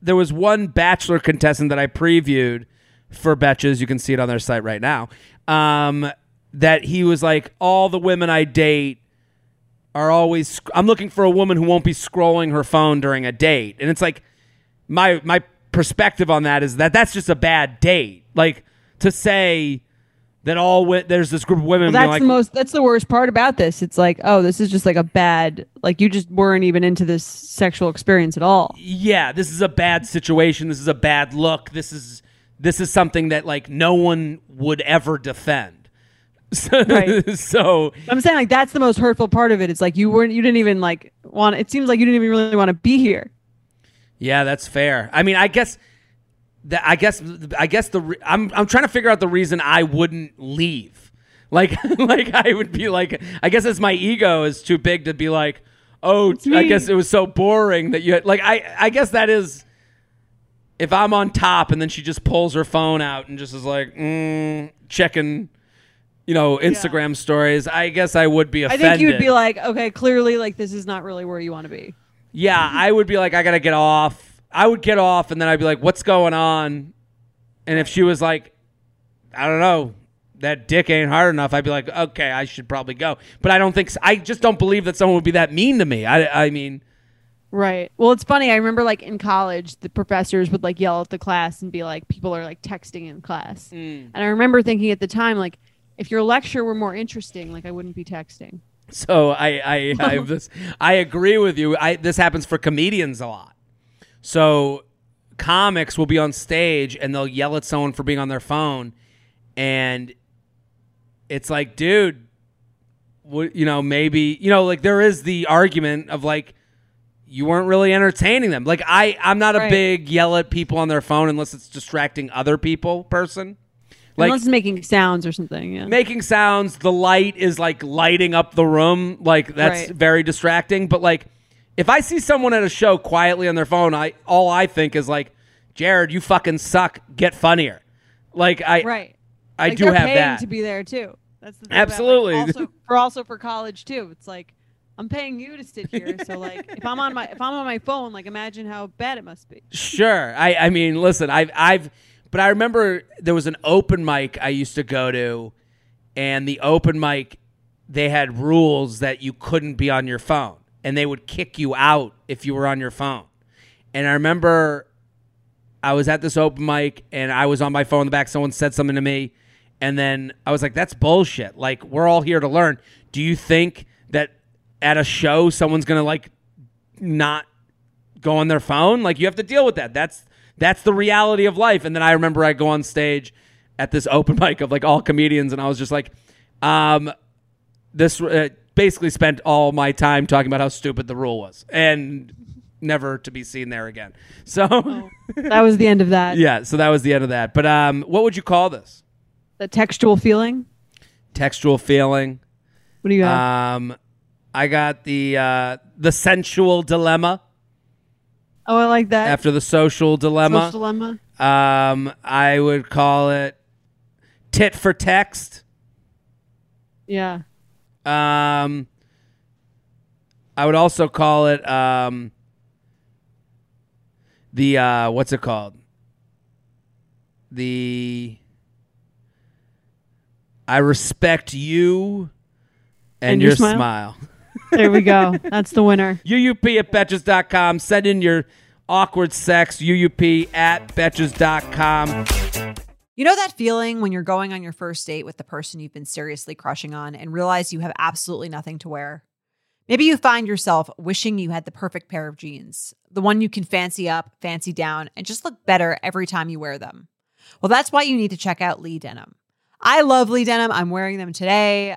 there was one bachelor contestant that I previewed for Betches. You can see it on their site right now. Um, that he was like, all the women I date are always sc- I'm looking for a woman who won't be scrolling her phone during a date. And it's like my my perspective on that is that that's just a bad date. Like to say that all wi- there's this group of women Well, that's like the most. That's the worst part about this. It's like, oh, this is just like a bad. Like you just weren't even into this sexual experience at all. yeah, this is a bad situation. This is a bad look. This is this is something that like no one would ever defend. So, Right. so I'm saying like that's the most hurtful part of it. It's like you weren't. You didn't even like want. It seems like you didn't even really want to be here. Yeah, that's fair. I mean, I guess that I guess I guess the I'm I'm trying to figure out the reason I wouldn't leave. Like like I would be like I guess it's my ego is too big to be like, "Oh, I guess it was so boring that you had, like I I guess that is if I'm on top and then she just pulls her phone out and just is like, mm, checking you know, Instagram stories, I guess I would be offended. I think you would be like, okay, clearly, like this is not really where you want to be. Yeah, I would be like, I gotta get off. I would get off, and then I'd be like, what's going on? And if she was like, I don't know, that dick ain't hard enough, I'd be like, okay, I should probably go. But I don't think I just don't believe that someone would be that mean to me. I, I mean, Right. Well, it's funny. I remember like in college, the professors would like yell at the class and be like, people are like texting in class. Mm. And I remember thinking at the time, like, if your lecture were more interesting, like I wouldn't be texting. So I, I, I this. I agree with you. I this happens for comedians a lot. So comics will be on stage and they'll yell at someone for being on their phone, and it's like, dude, what you know, maybe you know, like there is the argument of like you weren't really entertaining them. Like I, I'm not a Right. big yell at people on their phone unless it's distracting other people person. Like Unless it's making sounds or something. Yeah. making sounds the light is like lighting up the room like that's Right. very distracting but like if i see someone at a show quietly on their phone i all i think is like jared you fucking suck get funnier like i right. i Like, do have that to be there too. That's the thing about, like, Absolutely. also, for also for college too. It's like I'm paying you to sit here. So like, if I'm on my if I'm on my phone, like imagine how bad it must be. sure i i mean listen i've i've but i remember there was an open mic i used to go to and the open mic they had rules that you couldn't be on your phone and they would kick you out if you were on your phone. And i remember i was at this open mic and i was on my phone in the back someone said something to me and then i was like that's bullshit. Like we're all here to learn. Do you think that at a show someone's gonna like not go on their phone? Like you have to deal with that. That's that's the reality of life and then i remember i go on stage at this open mic of like all comedians and i was just like um this uh, basically spent all my time talking about how stupid the rule was and never to be seen there again so That was the end of that. yeah so that was the end of that but um what would you call this The textual feeling. textual feeling What do you got? Um, I got the uh, the sensual dilemma oh, I like that. after the social dilemma. Social dilemma. Um, I would call it tit for text. Yeah. Um, I would also call it um, the uh, what's it called? The I respect you and, And your, your smile. smile? There we go. That's the winner. UUP at Betches.com. Send in your awkward sex. UUP at Betches.com. You know that feeling when you're going on your first date with the person you've been seriously crushing on and realize you have absolutely nothing to wear? Maybe you find yourself wishing you had the perfect pair of jeans, the one you can fancy up, fancy down, and just look better every time you wear them. Well, that's why you need to check out Lee Denim. I love Lee Denim. I'm wearing them today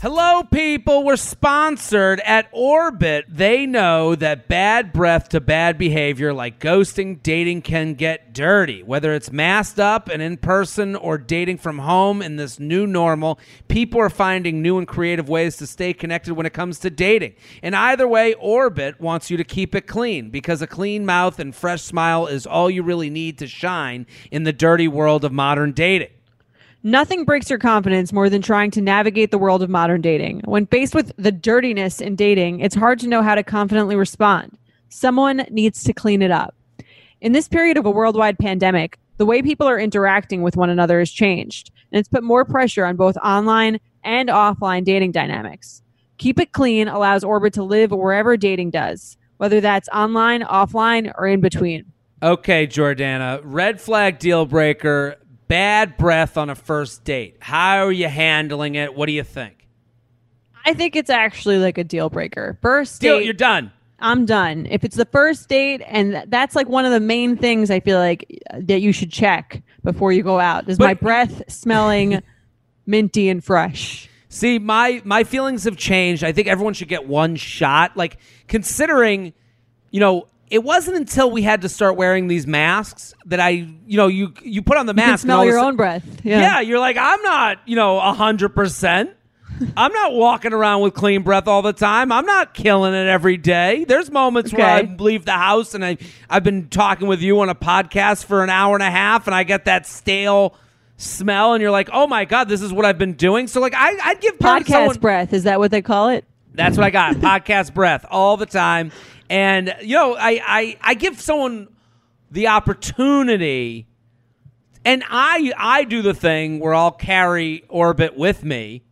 Hello, people. We're sponsored at Orbit. They know that bad breath to bad behavior, like ghosting, dating, can get dirty. Whether it's masked up and in person or dating from home in this new normal, people are finding new and creative ways to stay connected when it comes to dating. And either way, Orbit wants you to keep it clean because a clean mouth and fresh smile is all you really need to shine in the dirty world of modern dating. Nothing breaks your confidence more than trying to navigate the world of modern dating. When faced with the dirtiness in dating, it's hard to know how to confidently respond. Someone needs to clean it up. In this period of a worldwide pandemic, the way people are interacting with one another has changed, and it's put more pressure on both online and offline dating dynamics. Keep It Clean allows Orbit to live wherever dating does, whether that's online, offline, or in between. Okay, Jordana, red flag deal breaker, bad breath on a first date. How are you handling it? What do you think? I think it's actually like a deal breaker. First Deal, date, you're done. I'm done. If it's the first date, and that's like one of the main things I feel like uh, that you should check before you go out. Is But- my breath smelling minty and fresh? See, my my feelings have changed. I think everyone should get one shot. Like considering, you know, it wasn't until we had to start wearing these masks that I, you know, you you put on the You mask, and smell all of a your sudden- own breath. Yeah. Yeah. you're like, I'm not, you know, hundred percent. I'm not walking around with clean breath all the time. I'm not killing it every day. There's moments where I leave the house and I I've been talking with you on a podcast for an hour and a half, and I get that stale smell, and you're like, oh my god, this is what I've been doing. So like, I I'd give Podcast someone- breath. Is that what they call it? that's what I got. Podcast breath all the time. And you know, I, I I give someone the opportunity and I I do the thing where I'll carry Orbit with me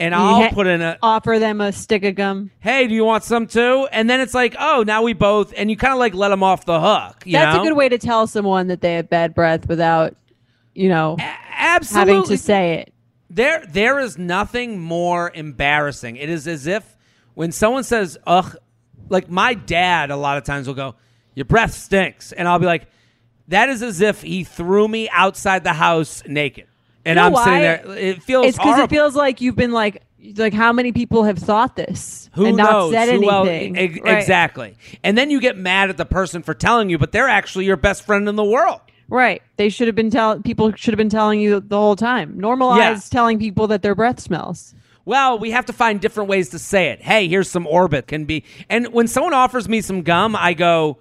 and I'll ha- put in a Offer them a stick of gum. hey, do you want some too? And then it's like, oh, now we both and you kind of like let them off the hook. You That's know? a good way to tell someone that they have bad breath without, you know, Absolutely. having to say it. There, there is nothing more embarrassing. It is as if when someone says, "Ugh," like my dad, a lot of times will go, "Your breath stinks," and I'll be like, "That is as if he threw me outside the house naked." And You know I'm sitting there. It feels It's because it feels like you've been like like how many people have thought this Who and not knows? said Who else- anything? Right. Exactly. And then you get mad at the person for telling you, but they're actually your best friend in the world. Right. They should have been telling people should have been telling you the whole time. Normalize Yeah. telling people that their breath smells. Well, we have to find different ways to say it. Hey, here's some orbit can be. And when someone offers me some gum, I go,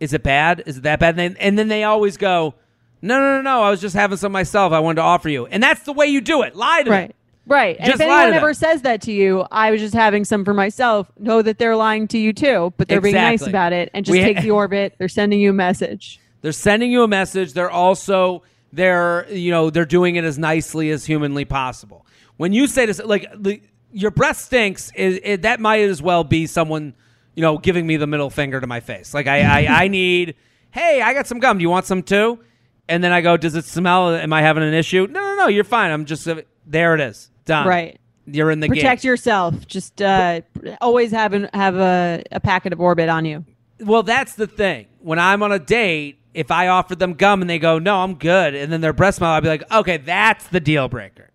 "Is it bad? Is it that bad?" And then, and then they always go, "No, no, no, no. I was just having some myself. I wanted to offer you." And that's the way you do it. Lie to Right. them. Right. And if anyone ever says that to you, I was just having some for myself, know that they're lying to you too, but they're being nice about it and just We- take the orbit. They're sending you a message. They're sending you a message. They're also they're you know they're doing it as nicely as humanly possible. When you say this, like the, your breath stinks, is it, that might as well be someone you know giving me the middle finger to my face. Like I I, I need, hey, I got some gum. Do you want some too? And then I go, does it smell? Am I having an issue? No, no, no. You're fine. I'm just there. It is done. Right. You're in the game. Protect game. yourself. Just uh, always have an, have a, a packet of orbit on you. Well, that's the thing. When I'm on a date, if I offer them gum and they go, "No, I'm good," and then their breath smell, I'd be like, "Okay, that's the deal breaker."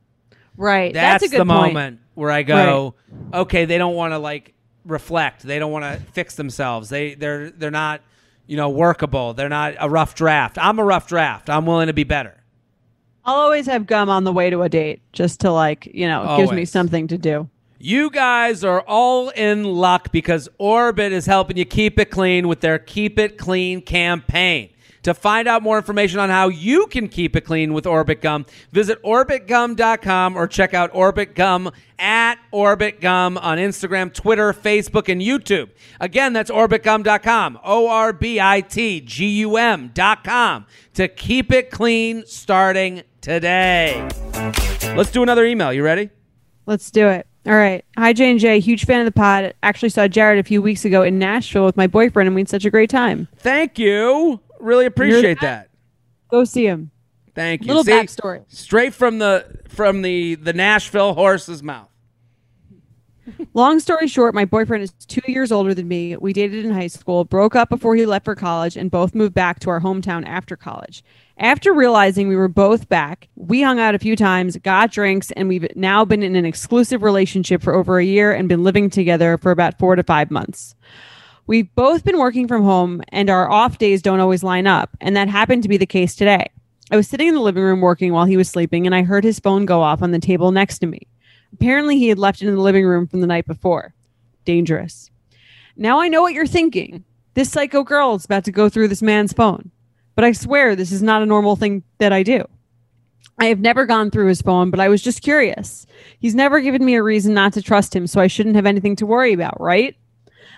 Right. That's, That's, a good the point. moment where I go, "Okay, they don't want to like reflect. They don't want to fix themselves. They they're they're not, you know, workable. They're not a rough draft. I'm a rough draft. I'm willing to be better." I'll always have gum on the way to a date just to like, you know, it gives me something to do. You guys are all in luck because Orbit is helping you keep it clean with their Keep It Clean campaign. To find out more information on how you can keep it clean with Orbit Gum, visit orbitgum.com or check out Orbit Gum at Orbit Gum on Instagram, Twitter, Facebook, and YouTube. Again, that's orbitgum.com, O R B I T G U M.com to keep it clean starting today. Let's do another email. You ready? Let's do it. All right. Hi, J and J. Huge fan of the pod. Actually saw Jared a few weeks ago in Nashville with my boyfriend, and we had such a great time. Thank you. Really appreciate that. Go see him. Thank you. Little See, backstory. Straight from the from the the Nashville horse's mouth. Long story short, my boyfriend is two years older than me. We dated in high school, broke up before he left for college, and both moved back to our hometown after college. After realizing we were both back, we hung out a few times, got drinks, and we've now been in an exclusive relationship for over a year and been living together for about four to five months. We've both been working from home, and our off days don't always line up, and that happened to be the case today. I was sitting in the living room working while he was sleeping, and I heard his phone go off on the table next to me. Apparently, he had left it in the living room from the night before. Dangerous. Now I know what you're thinking. This psycho girl is about to go through this man's phone. But I swear this is not a normal thing that I do. I have never gone through his phone, but I was just curious. He's never given me a reason not to trust him, so I shouldn't have anything to worry about, right?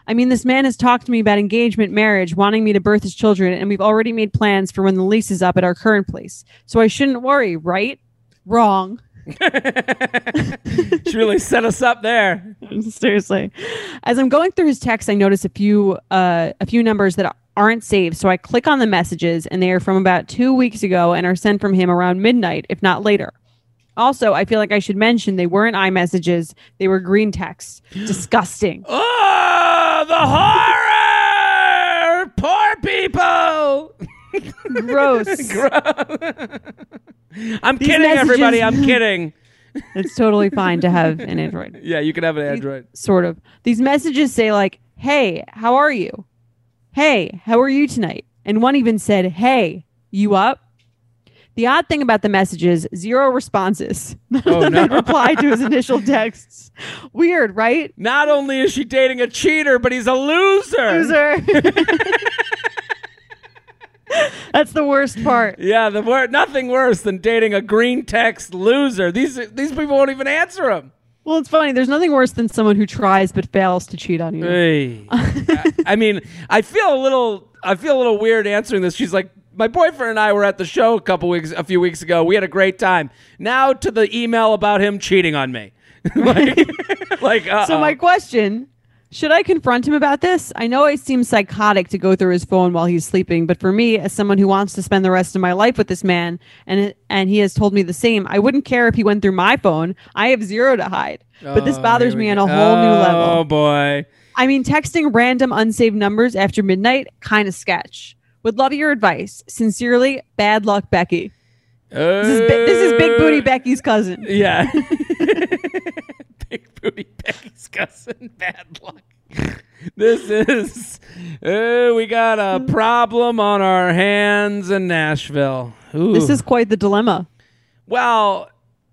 I mean, this man has talked to me about engagement, marriage, wanting me to birth his children, and we've already made plans for when the lease is up at our current place. So I shouldn't worry, right? Wrong. She really set us up there. Seriously. As I'm going through his text, I notice a few uh, a few numbers that aren't saved. So I click on the messages, and they are from about two weeks ago and are sent from him around midnight, if not later. Also, I feel like I should mention they weren't iMessages; they were green text. Disgusting. Oh, the horror! Poor people. Gross. Gross. I'm These kidding, everybody. I'm kidding. it's totally fine to have an Android. Yeah, you can have an Android. Sort of. These messages say like, "Hey, how are you? Hey, how are you tonight?" And one even said, "Hey, you up?" The odd thing about the messages, zero responses. Oh, no. replied to his initial texts. Weird, right? Not only is she dating a cheater, but he's a loser. Loser. That's the worst part. Yeah, the wor- nothing worse than dating a green text loser. These these people won't even answer him. Well, it's funny. There's nothing worse than someone who tries but fails to cheat on you. Hey. I, I mean, I feel a little I feel a little weird answering this. She's like, my boyfriend and I were at the show a couple weeks a few weeks ago. We had a great time. Now to the email about him cheating on me. like, like uh So my question, should I confront him about this? I know it seems psychotic to go through his phone while he's sleeping, but for me as someone who wants to spend the rest of my life with this man and and he has told me the same, I wouldn't care if he went through my phone. I have zero to hide. But this Oh, bothers me on a whole new level. Oh boy. I mean, texting random unsaved numbers after midnight kind of sketch. Would love your advice. Sincerely, bad luck, Becky. This is, this is Big Booty Becky's cousin. Yeah. Big Booty Becky's cousin. Bad luck. This is uh, we got a problem on our hands in Nashville. Ooh. This is quite the dilemma. well.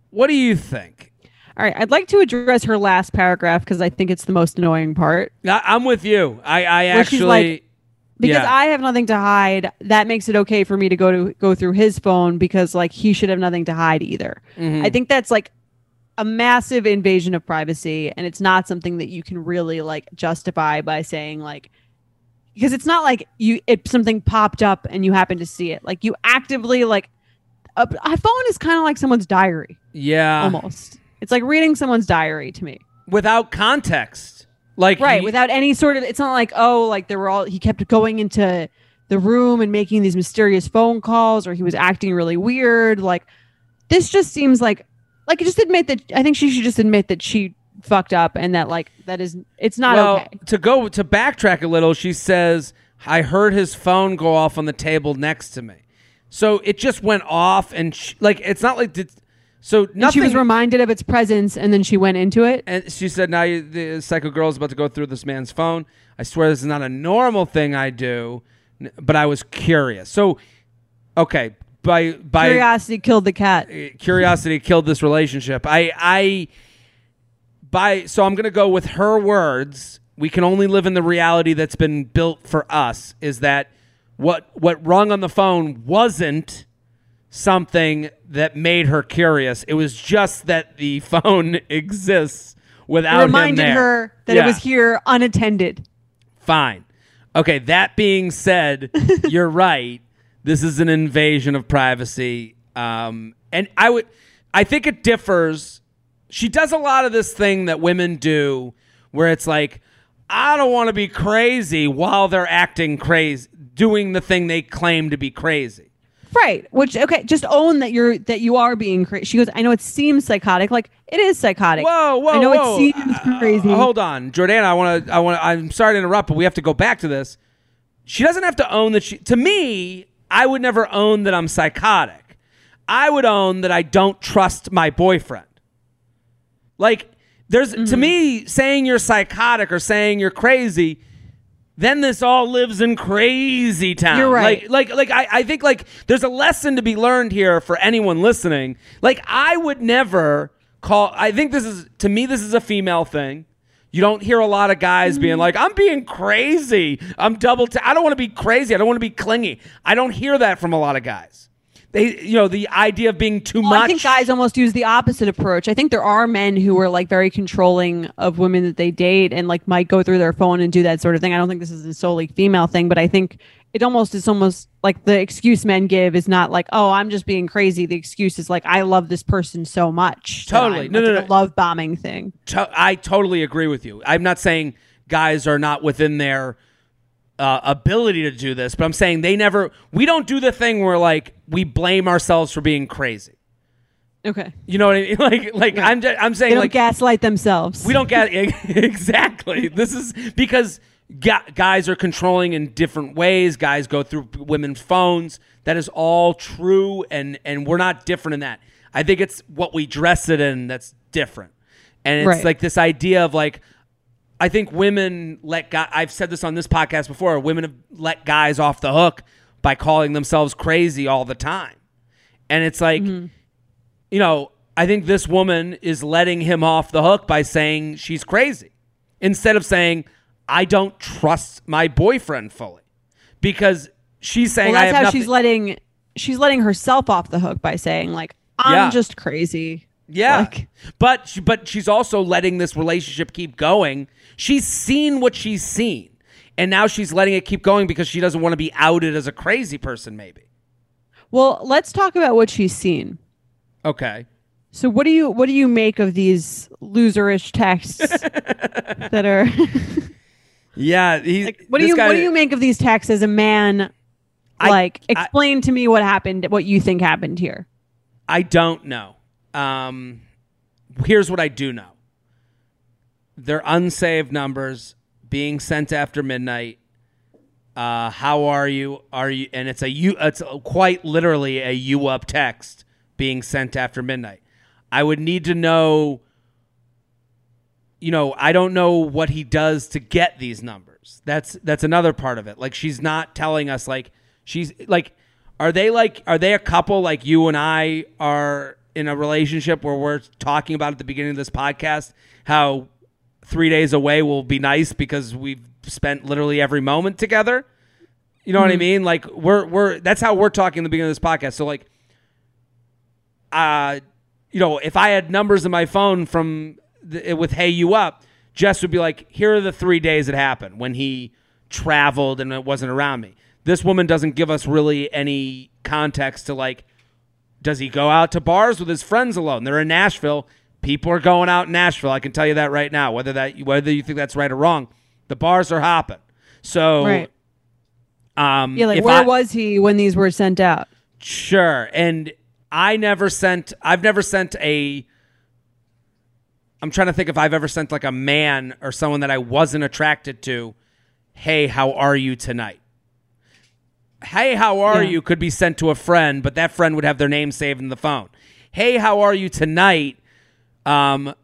What do you think? All right, I'd like to address her last paragraph because I think it's the most annoying part. I, I'm with you. I, I Where actually like- Because Yeah. I have nothing to hide, that makes it okay for me to go to go through his phone because like he should have nothing to hide either. Mm-hmm. I think that's like a massive invasion of privacy and it's not something that you can really like justify by saying like because it's not like you it something popped up and you happen to see it. Like you actively like a, a phone is kind of like someone's diary yeah, almost. It's like reading someone's diary to me. without context. Like right he- without any sort of it's not like oh like there were all he kept going into the room and making these mysterious phone calls or he was acting really weird like this just seems like like just admit that i think she should just admit that she fucked up and that like that is it's not well, okay to go to backtrack a little, she says, "I heard his phone go off on the table next to me." So it just went off, and she, like it's not like did, so and she was reminded of its presence and then she went into it and she said, "Now you, the psycho girl is about to go through this man's phone. I swear this is not a normal thing I do, but I was curious." So, okay, by by curiosity killed the cat uh, curiosity killed this relationship. I I by so I'm going to go with her words. We can only live in the reality that's been built for us is that what what rung on the phone wasn't something that made her curious. It was just that the phone exists without it reminded her that Yeah. it was here unattended Fine. Okay, that being said, you're right. This is an invasion of privacy. Um, and I would I think it differs. She does a lot of this thing that women do where it's like, I don't want to be crazy while they're acting crazy, doing the thing they claim to be crazy. Right. Which okay, just own that you're that you are being crazy. She goes, I know it seems psychotic. Like it is psychotic. Whoa, whoa, I know whoa. it seems Uh, crazy. hold on, Jordana. I want to. I want. to I'm sorry to interrupt, but we have to go back to this. She doesn't have to own that. She. To me, I would never own that I'm psychotic. I would own that I don't trust my boyfriend. Like, there's Mm-hmm. to me saying you're psychotic or saying you're crazy. Then this all lives in crazy town. You're right. Like, like, like I, I think like there's a lesson to be learned here for anyone listening. Like, I would never call. I think this is to me this is a female thing. You don't hear a lot of guys being like, "I'm being crazy. I'm double. T- I don't want to be crazy. I don't want to be clingy." I don't hear that from a lot of guys. They, you know, the idea of being too Well, much. I think guys almost use the opposite approach. I think there are men who are like very controlling of women that they date and like might go through their phone and do that sort of thing. I don't think this is a solely female thing, but I think it almost is almost like the excuse men give is not like, oh, I'm just being crazy. The excuse is like, I love this person so much. Totally. No, no, no. love bombing thing. to- I totally agree with you. I'm not saying guys are not within their uh, ability to do this, but I'm saying they never. We don't do the thing where like we blame ourselves for being crazy. Okay. You know what I mean? Like, like I'm, just, I'm They saying don't like gaslight themselves. we don't get exactly. This is because gu- guys are controlling in different ways. Guys go through women's phones. That is all true, and and we're not different in that. I think it's what we dress it in that's different, and it's Right. like this idea of like. I think women let guys. I've said this on this podcast before. Women have let guys off the hook by calling themselves crazy all the time, and it's like Mm-hmm. you know, I think this woman is letting him off the hook by saying she's crazy instead of saying, I don't trust my boyfriend fully. Because she's saying, well, I that's have how nothing. she's letting she's letting herself off the hook by saying like, I'm Yeah. just crazy. yeah. like- but, she, but she's also letting this relationship keep going. She's seen what she's seen. And now she's letting it keep going because she doesn't want to be outed as a crazy person, maybe. Well, let's talk about what she's seen. Okay. So what do you what do you make of these loserish texts that are Yeah. He, like what do you guy- what do you make of these texts as a man I- like I- explain to me what happened what you think happened here. I don't know. Um, here's what I do know. They're unsaved numbers being sent after midnight. Uh, how are you? Are you? And it's a you. It's quite literally a you up text being sent after midnight. I would need to know you know, I don't know what he does to get these numbers. That's that's another part of it. Like she's not telling us like she's like are they like are they a couple like you and I are in a relationship where we're talking about at the beginning of this podcast how 3 days away will be nice because we've spent literally every moment together. You know what I mean? Like we're we're that's how we're talking in the beginning of this podcast. So like uh you know, if I had numbers in my phone from the, with Hey You Up, Jess would be like, here are the three days it happened when he traveled and it wasn't around me. This woman doesn't give us really any context to like, does he go out to bars with his friends alone? They're in Nashville. People are going out in Nashville. I can tell you that right now. Whether that whether you think that's right or wrong, the bars are hopping. So, Right. um, Yeah, like where I- was he when these were sent out? Sure. And I never sent I've never sent a I'm trying to think if I've ever sent like a man or someone that I wasn't attracted to, "Hey, how are you tonight?" "Hey, how are Yeah. you?" could be sent to a friend, but that friend would have their name saved in the phone. "Hey, how are you tonight?" Um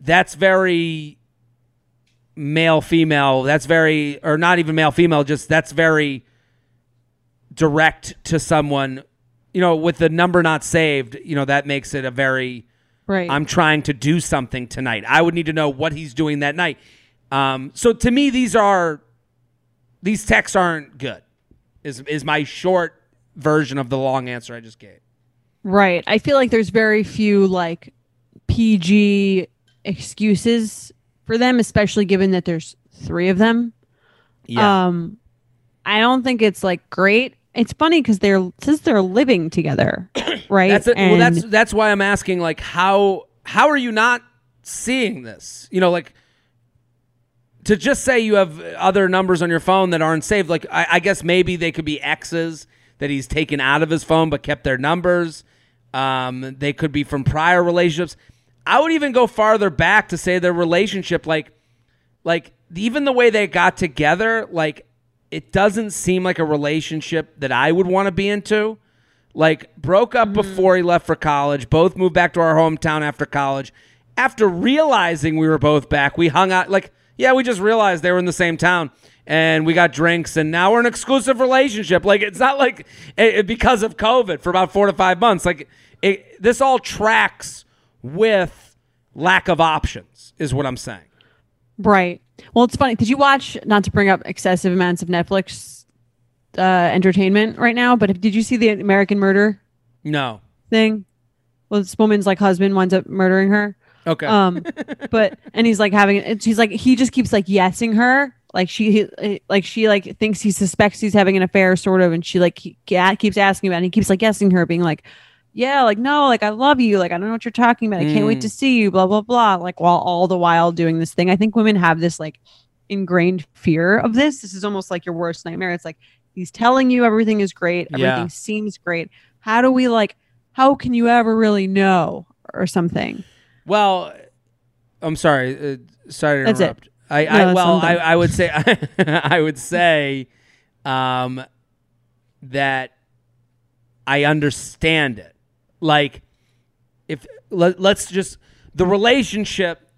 that's very male female. That's very or not even male female, just that's very direct to someone, you know, with the number not saved, you know, that makes it a very Right. I'm trying to do something tonight. I would need to know what he's doing that night. Um, so to me, these are these texts aren't good. Is is my short version of the long answer I just gave. Right. I feel like there's very few like PG excuses for them, especially given that there's three of them. Um, I don't think it's like great. It's funny because they're since they're living together, right? That's it. Well, that's that's why I'm asking. Like, how how are you not seeing this? You know, like to just say you have other numbers on your phone that aren't saved. Like, I, I guess maybe they could be exes that he's taken out of his phone but kept their numbers. Um, they could be from prior relationships. I would even go farther back to say their relationship, like, like even the way they got together, like it doesn't seem like a relationship that I would want to be into. Like broke up mm-hmm. before he left for college. Both moved back to our hometown after college. After realizing we were both back, we hung out. Like yeah, we just realized they were in the same town, and we got drinks, and now we're in an exclusive relationship. Like it's not like it, it- because of COVID for about four to five months. Like it, this all tracks with lack of options, is what I'm saying. Right. Well, it's funny. Did you watch? Not to bring up excessive amounts of Netflix uh, entertainment right now, but did you see the American Murder No. thing? Well, this woman's like husband winds up murdering her. Okay. Um, but and he's like having. and She's like he just keeps like yesing her. Like she, he- like she, like thinks he suspects he's having an affair, sort of, and she like he, keeps asking about, it, and he keeps like yesing her, being like, "Yeah, like no, like I love you, like I don't know what you're talking about, I can't wait Mm. to see you, blah blah blah." Like while all the while doing this thing, I think women have this like ingrained fear of this. This is almost like your worst nightmare. It's like he's telling you everything is great, everything Yeah. seems great. How do we like? How can you ever really know or something? Well, I'm sorry. Uh, sorry to That's it. interrupt. I, No, I well, I. I would say I would say um, that I understand it. Like if let, let's just the relationship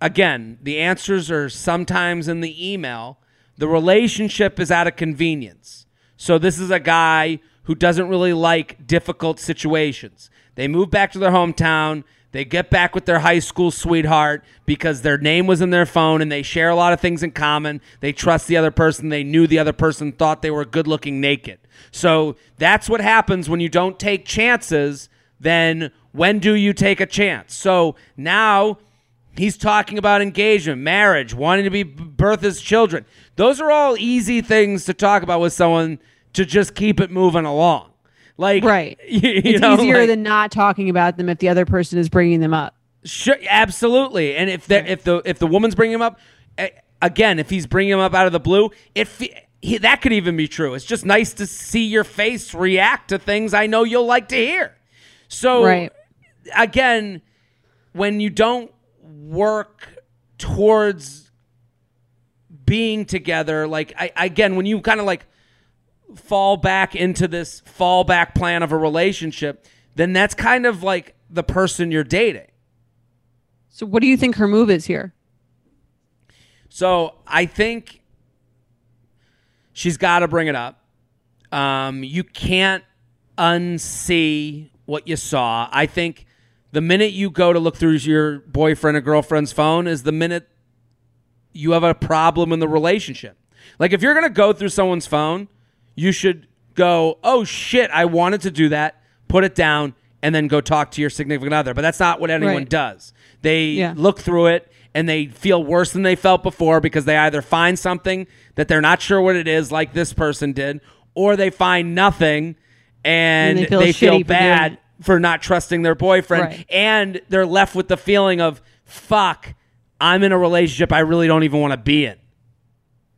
again, the answers are sometimes in the email. The relationship is out of convenience. So this is a guy who doesn't really like difficult situations. They move back to their hometown. They get back with their high school sweetheart because their name was in their phone and they share a lot of things in common. They trust the other person. They knew the other person thought they were good looking naked. So that's what happens when you don't take chances. Then when do you take a chance? So now He's talking about engagement, marriage, wanting to be birth his children. Those are all easy things to talk about with someone to just keep it moving along. Like Right. you, you It's know, easier like- than not talking about them if the other person is bringing them up. Sure, absolutely. And if the if the if the woman's bringing him up, eh, again, if he's bringing him up out of the blue, it he, that could even be true. It's just nice to see your face react to things I know you'll like to hear. So Right. again, when you don't work towards being together, like I again, when you kind of like fall back into this fallback plan of a relationship, then that's kind of like the person you're dating. So what do you think her move is here? So I think she's got to bring it up. Um, you can't unsee what you saw. I think the minute you go to look through your boyfriend or girlfriend's phone is the minute you have a problem in the relationship. Like if you're going to go through someone's phone, you should go, "Oh shit, I wanted to do that." Put it down and then go talk to your significant other. But that's not what anyone Right. does. They Yeah. look through it and they feel worse than they felt before because they either find something that they're not sure what it is like this person did or they find nothing and, And they they feel feel, shitty for bad for not trusting their boyfriend Right. and they're left with the feeling of fuck i'm in a relationship i really don't even want to be in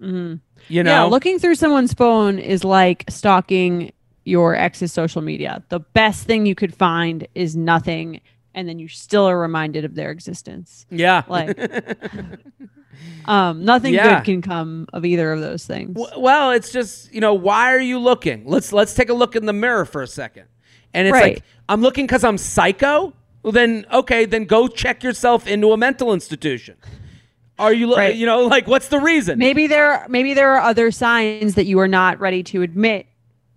mm-hmm. you know Yeah, looking through someone's phone is like stalking your ex's social media. The best thing you could find is nothing, and then you still are reminded of their existence. yeah Like, um, nothing Yeah. good can come of either of those things. Well it's just you know why are you looking let's let's take a look in the mirror for a second and it's Right. like i'm looking because i'm psycho well then okay then go check yourself into a mental institution are you Right. you know like what's the reason Maybe there, maybe there are other signs that you are not ready to admit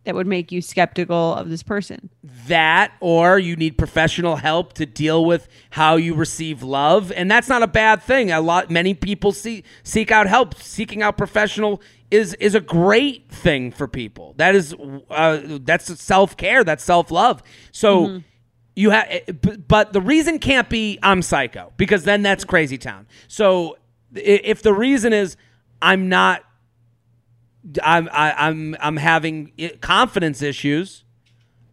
that would make you skeptical of this person. that or you need professional help to deal with how you receive love. And that's not a bad thing. A lot many people see, seek out help. Seeking out professional is is a great thing for people. That is uh, that's self-care. That's self-love. So you have but the reason can't be i'm psycho because then that's crazy town. So if the reason is i'm not i'm I, i'm i'm having confidence issues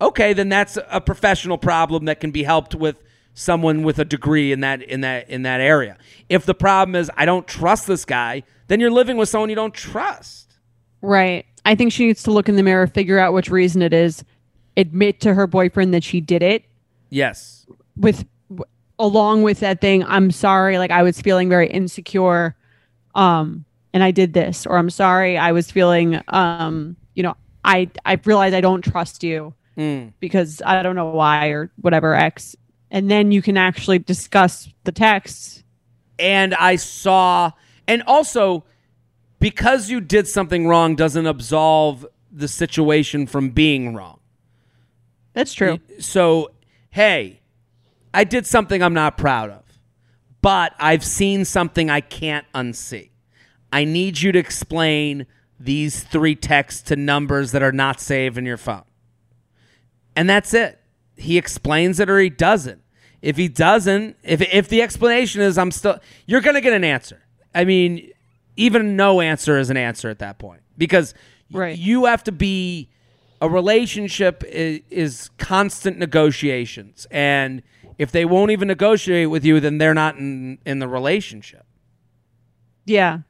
okay, then that's a professional problem that can be helped with someone with a degree in that in that in that area. If the problem is I don't trust this guy, then you're living with someone you don't trust. Right. I think she needs to look in the mirror, figure out which reason it is, admit to her boyfriend that she did it Yes. with along with that thing, I'm sorry, like I was feeling very insecure um and I did this or I'm sorry, I was feeling um you know, I I realized I don't trust you Mm. because I don't know why or whatever X. And then you can actually discuss the text. And I saw and also because you did something wrong doesn't absolve the situation from being wrong. That's true. So, hey, I did something I'm not proud of, but I've seen something I can't unsee. I need you to explain these three texts to numbers that are not saved in your phone. And that's it. He explains it or he doesn't. If he doesn't, if if the explanation is I'm still you're going to get an answer. I mean, even no answer is an answer at that point because Right. you have to be a relationship is, is constant negotiations and if they won't even negotiate with you then they're not in in the relationship. Yeah.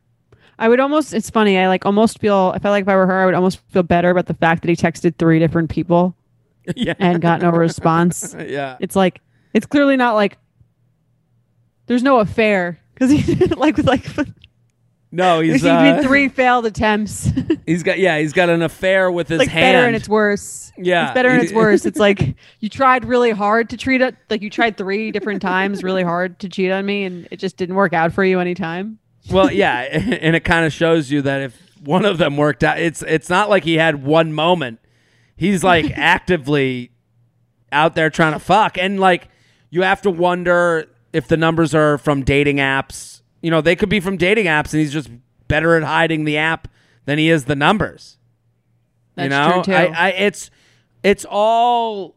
I would almost it's funny, I like almost feel I felt like if I were her, I would almost feel better about the fact that he texted three different people yeah. and got no response. yeah. It's like it's clearly not like there's no affair because he did like with like No, he's he's uh, three failed attempts. he's got yeah, he's got an affair with his like hand. better and it's worse. Yeah. it's better and it's worse. It's like you tried really hard to treat it like you tried three different times really hard to cheat on me and it just didn't work out for you anytime. Well, yeah, and it kind of shows you that if one of them worked out, it's it's not like he had one moment. He's like actively out there trying to fuck, and like you have to wonder if the numbers are from dating apps. You know, they could be from dating apps, and he's just better at hiding the app than he is the numbers. That's you know, true too. I, I it's it's all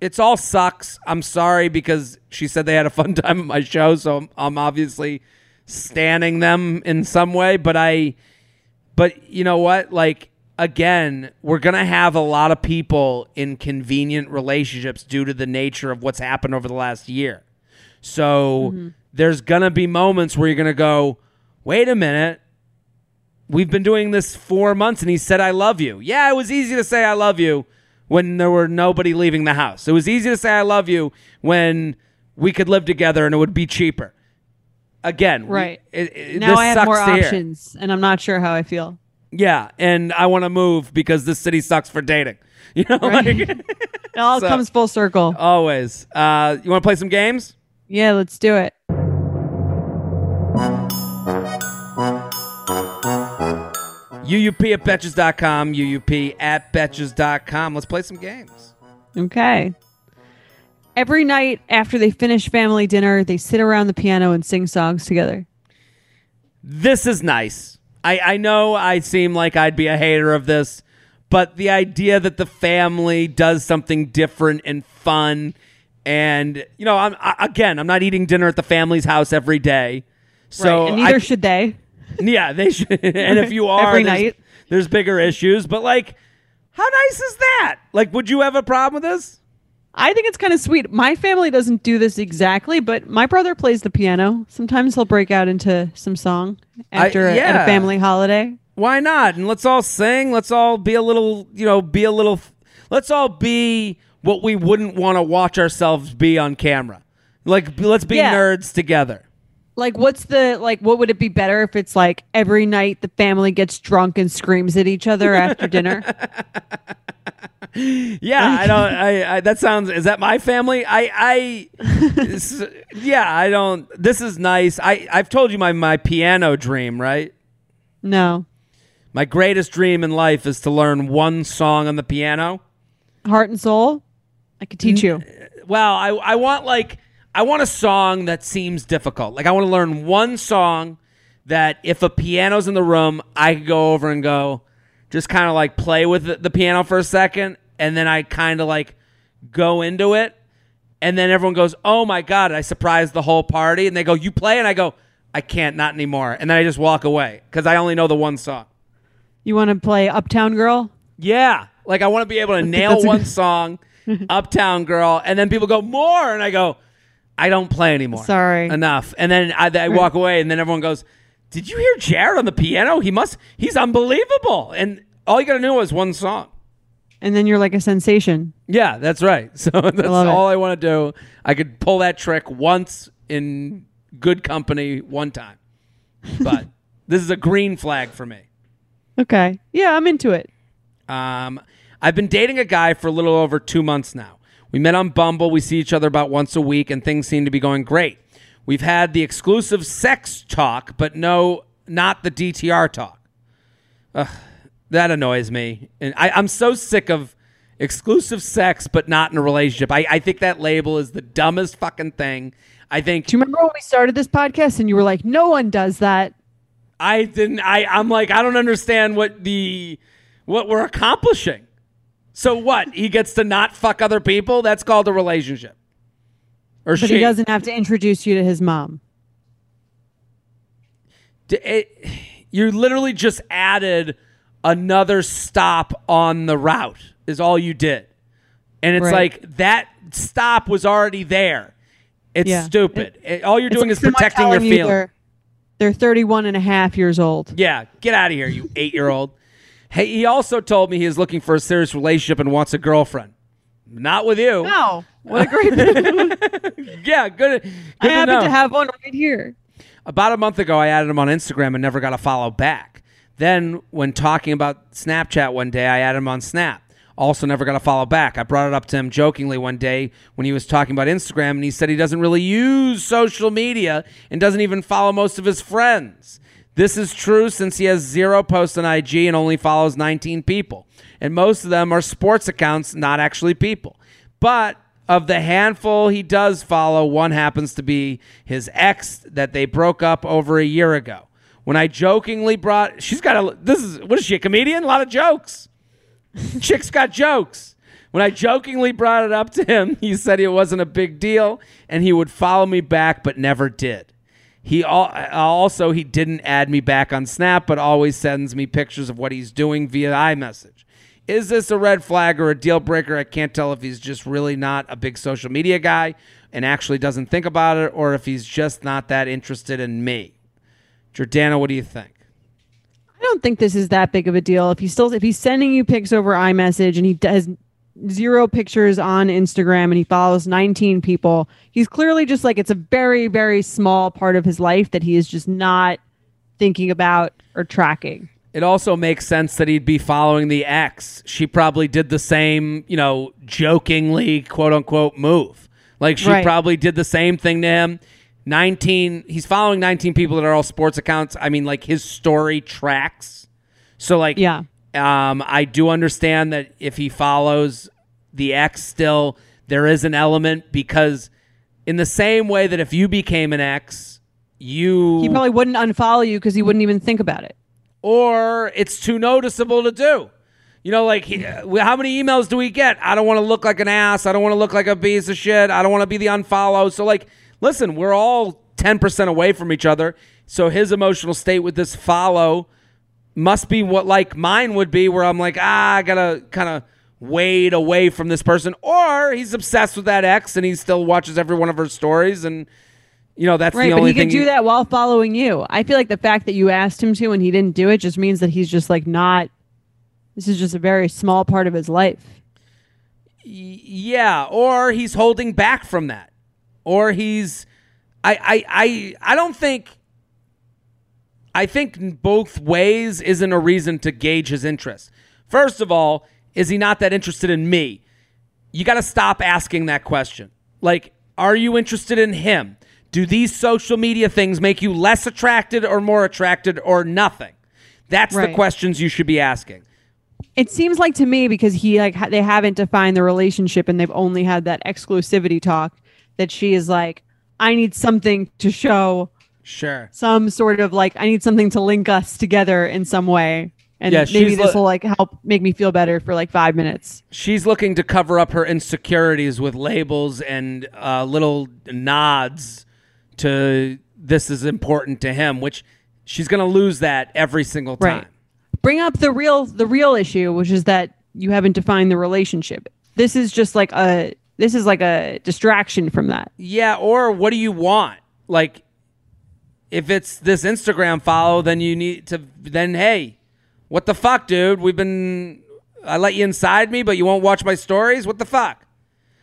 it's all sucks. I'm sorry because she said they had a fun time at my show, so I'm, I'm obviously standing them in some way. But I, but you know what? Like again, we're gonna have a lot of people in convenient relationships due to the nature of what's happened over the last year. So mm-hmm. there's gonna be moments where you're gonna go, wait a minute. We've been doing this four months, and he said, "I love you." Yeah, it was easy to say "I love you" when there were nobody leaving the house. It was easy to say "I love you" when we could live together and it would be cheaper. Again, we- Right. it- it- now I have more options and I'm not sure how I feel. Yeah, and I want to move because this city sucks for dating. You know, Right. like It all So- comes full circle. always. Uh, you want to play some games? Yeah, let's do it. UUP at Betches.com, UUP at Betches.com. Let's play some games. Okay. Every night after they finish family dinner, they sit around the piano and sing songs together. This is nice. I, I know I seem like I'd be a hater of this, but the idea that the family does something different and fun, and you know, I'm I, again, I'm not eating dinner at the family's house every day, so right. And neither I- should they. Yeah, they should. and if you are, Every there's, night. there's bigger issues. But like, how nice is that? Like, would you have a problem with this? I think it's kind of sweet. My family doesn't do this exactly, but my brother plays the piano. Sometimes he'll break out into some song after a- at yeah. a family holiday. Why not? And let's all sing. Let's all be a little, you know, be a little. Let's all be what we wouldn't want to watch ourselves be on camera. Like, let's be Yeah. nerds together. Like, what's the like? What would it be better if it's like every night the family gets drunk and screams at each other after dinner? Yeah, I don't. I, I that sounds. Is that my family? I. I. yeah, I don't. This is nice. I. I've told you my my piano dream, right? No, My greatest dream in life is to learn one song on the piano. heart and soul. I could teach you. Uh, well, I I want like I want a song that seems difficult. Like I want to learn one song that if a piano's in the room, I could go over and go just kind of like play with the, the piano for a second and then I kind of like go into it and then everyone goes, "Oh my god, I surprised the whole party." And they go, "You play?" And I go, "I can't, not anymore." And then I just walk away cuz I only know the one song. You want to play Uptown Girl? Yeah. Like I want to be able to nail one song, Uptown Girl, and then people go more, and I go, I don't play anymore. Sorry. enough. And then I, I walk away, and then everyone goes, Did you hear Jared on the piano? He must. He's unbelievable. And all you got to know is one song. And then you're like a sensation. Yeah, that's right. So that's all I want to do. I could pull that trick once in good company one time, but this is a green flag for me. Okay. Yeah, I'm into it. Um, I've been dating a guy for a little over two months now. We met on Bumble. We see each other about once a week, and things seem to be going great. We've had the exclusive sex talk, but no, not the DTR talk. Ugh, that annoys me, and I, I'm so sick of exclusive sex, but not in a relationship. I, I think that label is the dumbest fucking thing. I think Do you remember when we started this podcast and you were like, no one does that? I didn't. I I'm like I don't understand what the what we're accomplishing. So what? He gets to not fuck other people. That's called a relationship. Or But she he doesn't have to introduce you to his mom. It- you literally just added another stop on the route. Is all you did, and it's Right. like that stop was already there. It's Yeah. stupid. It- all you're doing like is protecting your telling you feelings. They're, they're 31 and a half years old. Yeah, get out of here, you eight year old. Hey, he also told me he is looking for a serious relationship and wants a girlfriend. Not with you. No. What a great. Yeah, good. good I happen know. to have one right here. About a month ago, I added him on Instagram and never got a follow back. Then, when talking about Snapchat one day, I added him on Snap. Also, never got a follow back. I brought it up to him jokingly one day when he was talking about Instagram, and he said he doesn't really use social media and doesn't even follow most of his friends. This is true since he has zero posts on IG and only follows 19 people. And most of them are sports accounts, not actually people. But of the handful he does follow, one happens to be his ex that they broke up over a year ago. When I jokingly brought, she's got a, this is, what is she, a comedian? A lot of jokes. Chick's got jokes. When I jokingly brought it up to him, he said it wasn't a big deal and he would follow me back, but never did. He al- also he didn't add me back on Snap, but always sends me pictures of what he's doing via iMessage. Is this a red flag or a deal breaker? I can't tell if he's just really not a big social media guy and actually doesn't think about it, or if he's just not that interested in me. Jordana, what do you think? I don't think this is that big of a deal. If he's still if he's sending you pics over iMessage and he does zero pictures on Instagram and he follows 19 people, he's clearly just like it's a very very small part of his life that he is just not thinking about or tracking. It also makes sense that he'd be following the ex. She probably did the same, you know, jokingly quote unquote move. Like she Right. probably did the same thing to him. 19 he's following 19 people that are all sports accounts. I mean like his story tracks. So like Yeah. Um I do understand that if he follows the X still there is an element because in the same way that if you became an X, you He probably wouldn't unfollow you because he wouldn't even think about it. or it's too noticeable to do. You know, like he- how many emails do we get? I don't want to look like an ass. I don't want to look like a piece of shit. I don't want to be the unfollow. So, like, listen, we're all 10% away from each other. So, his emotional state with this follow must be what like mine would be, where I'm like, ah, I gotta kind of wade away from this person. Or he's obsessed with that ex and he still watches every one of her stories. And, you know, that's Right, the but he can thing. do that while following you. I feel like the fact that you asked him to and he didn't do it just means that he's just like not. This is just a very small part of his life. Yeah, or he's holding back from that. Or he's I I I I don't think I think both ways isn't a reason to gauge his interest. First of all, is he not that interested in me? You got to stop asking that question. Like, are you interested in him? Do these social media things make you less attracted or more attracted or nothing? That's the questions you should be asking. It seems like to me because he like ha- they haven't defined the relationship and they've only had that exclusivity talk that she is like I need something to show Sure. some sort of like I need something to link us together in some way. And Yeah, maybe this lo- will like help make me feel better for like five minutes. She's looking to cover up her insecurities with labels and uh, little nods to this is important to him, which she's going to lose that every single time. Right. Bring up the real the real issue, which is that you haven't defined the relationship. This is just like a this is like a distraction from that. Yeah, or what do you want? Like, if it's this Instagram follow, then you need to, then hey, what the fuck, dude? We've been, I let you inside me, but you won't watch my stories? What the fuck?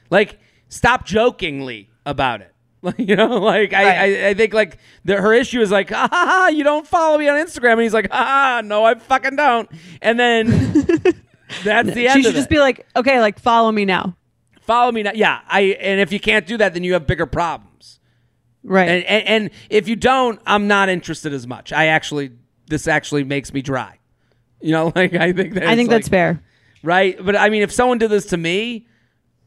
Like, stop jokingly about it. Like, you know, like I, I, I think like the, her issue is like, ah, ha, ha, you don't follow me on Instagram, and he's like, ah, no, I fucking don't. And then that's the end she should just it. be like, okay, like follow me now. follow me now. Yeah, I. And if you can't do that, then you have bigger problems. Right. And, and and if you don't, I'm not interested as much. I actually, this actually makes me dry. You know, like I think that I think that's fair. right. But I mean, if someone did this to me,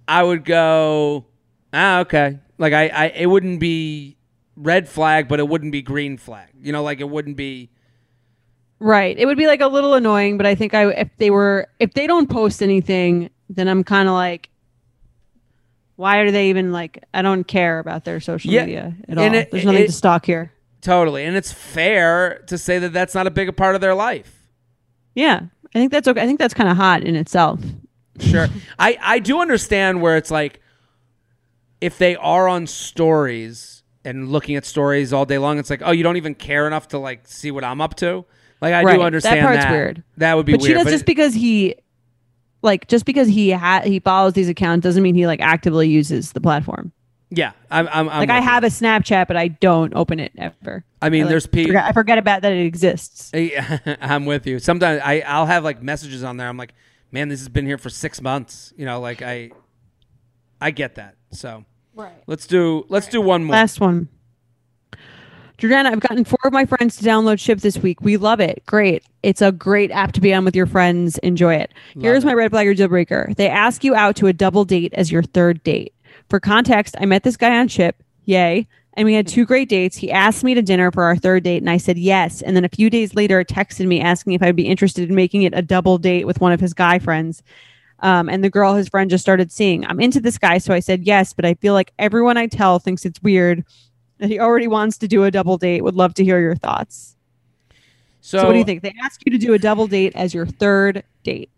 I would go, ah, okay. Like I, I, it wouldn't be red flag, but it wouldn't be green flag. You know, like it wouldn't be. Right. It would be like a little annoying, but I think I if they were if they don't post anything, then I'm kind of like why are they even like I don't care about their social Yeah, media at all. it- There's nothing it- to stalk here. Totally, and it's fair to say that that's not a big part of their life. Yeah. I think that's okay. I think that's kind of hot in itself. Sure. I, I do understand where it's like if they are on stories and looking at stories all day long, it's like, oh, you don't even care enough to like see what I'm up to. Like I Right. do That understand part's weird. That would be but weird. she does but just it- because he like just because he ha- he follows these accounts doesn't mean he like actively uses the platform. yeah, I'm, I'm, I'm like I with you. have a Snapchat, but I don't open it ever. I mean, like, there's people. forget, I forget about that it exists. I'm with you. Sometimes I I'll have like messages on there. I'm like, man, this has been here for six months. You know, like I I get that. So Right. let's do let's do one more. Last one. Jordana, I've gotten four of my friends to download Ship this week. We love it. Great. It's a great app to be on with your friends. Enjoy it. Here's my red flag or deal breaker. They ask you out to a double date as your third date. For context, I met this guy on Ship. Yay. And we had two great dates. He asked me to dinner for our third date, and I said yes. And then a few days later, texted me asking if I'd be interested in making it a double date with one of his guy friends. Um, and the girl his friend just started seeing. I'm into this guy, so I said yes, but I feel like everyone I tell thinks it's weird he already wants to do a double date. Would love to hear your thoughts. so, So, what do you think? They ask you to do a double date as your third date.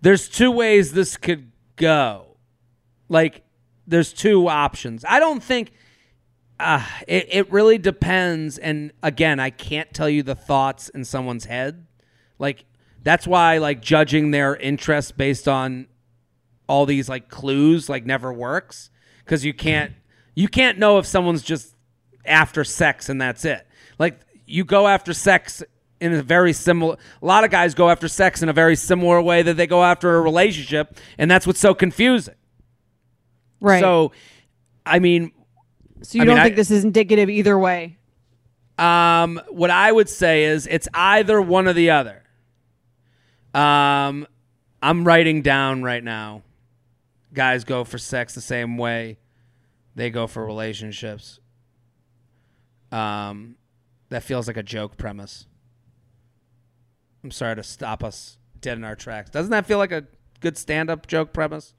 there's two ways this could go. Like, there's two options. I don't think uh, it, it really depends. And again, I can't tell you the thoughts in someone's head. Like, that's why, like, judging their interest based on all these, like, clues, like, never works. Because you can't, you can't know if someone's just after sex and that's it. Like, you go after sex in a very similar a lot of guys go after sex in a very similar way that they go after a relationship and that's what's so confusing Right. so I mean, So you I don't mean, think I- this is indicative either way? Um, what I would say is it's either one or the other. Um, I'm writing down right now. Guys go for sex the same way they go for relationships. Um, that feels like a joke premise. I'm sorry to stop us dead in our tracks. Doesn't that feel like a good stand-up joke premise?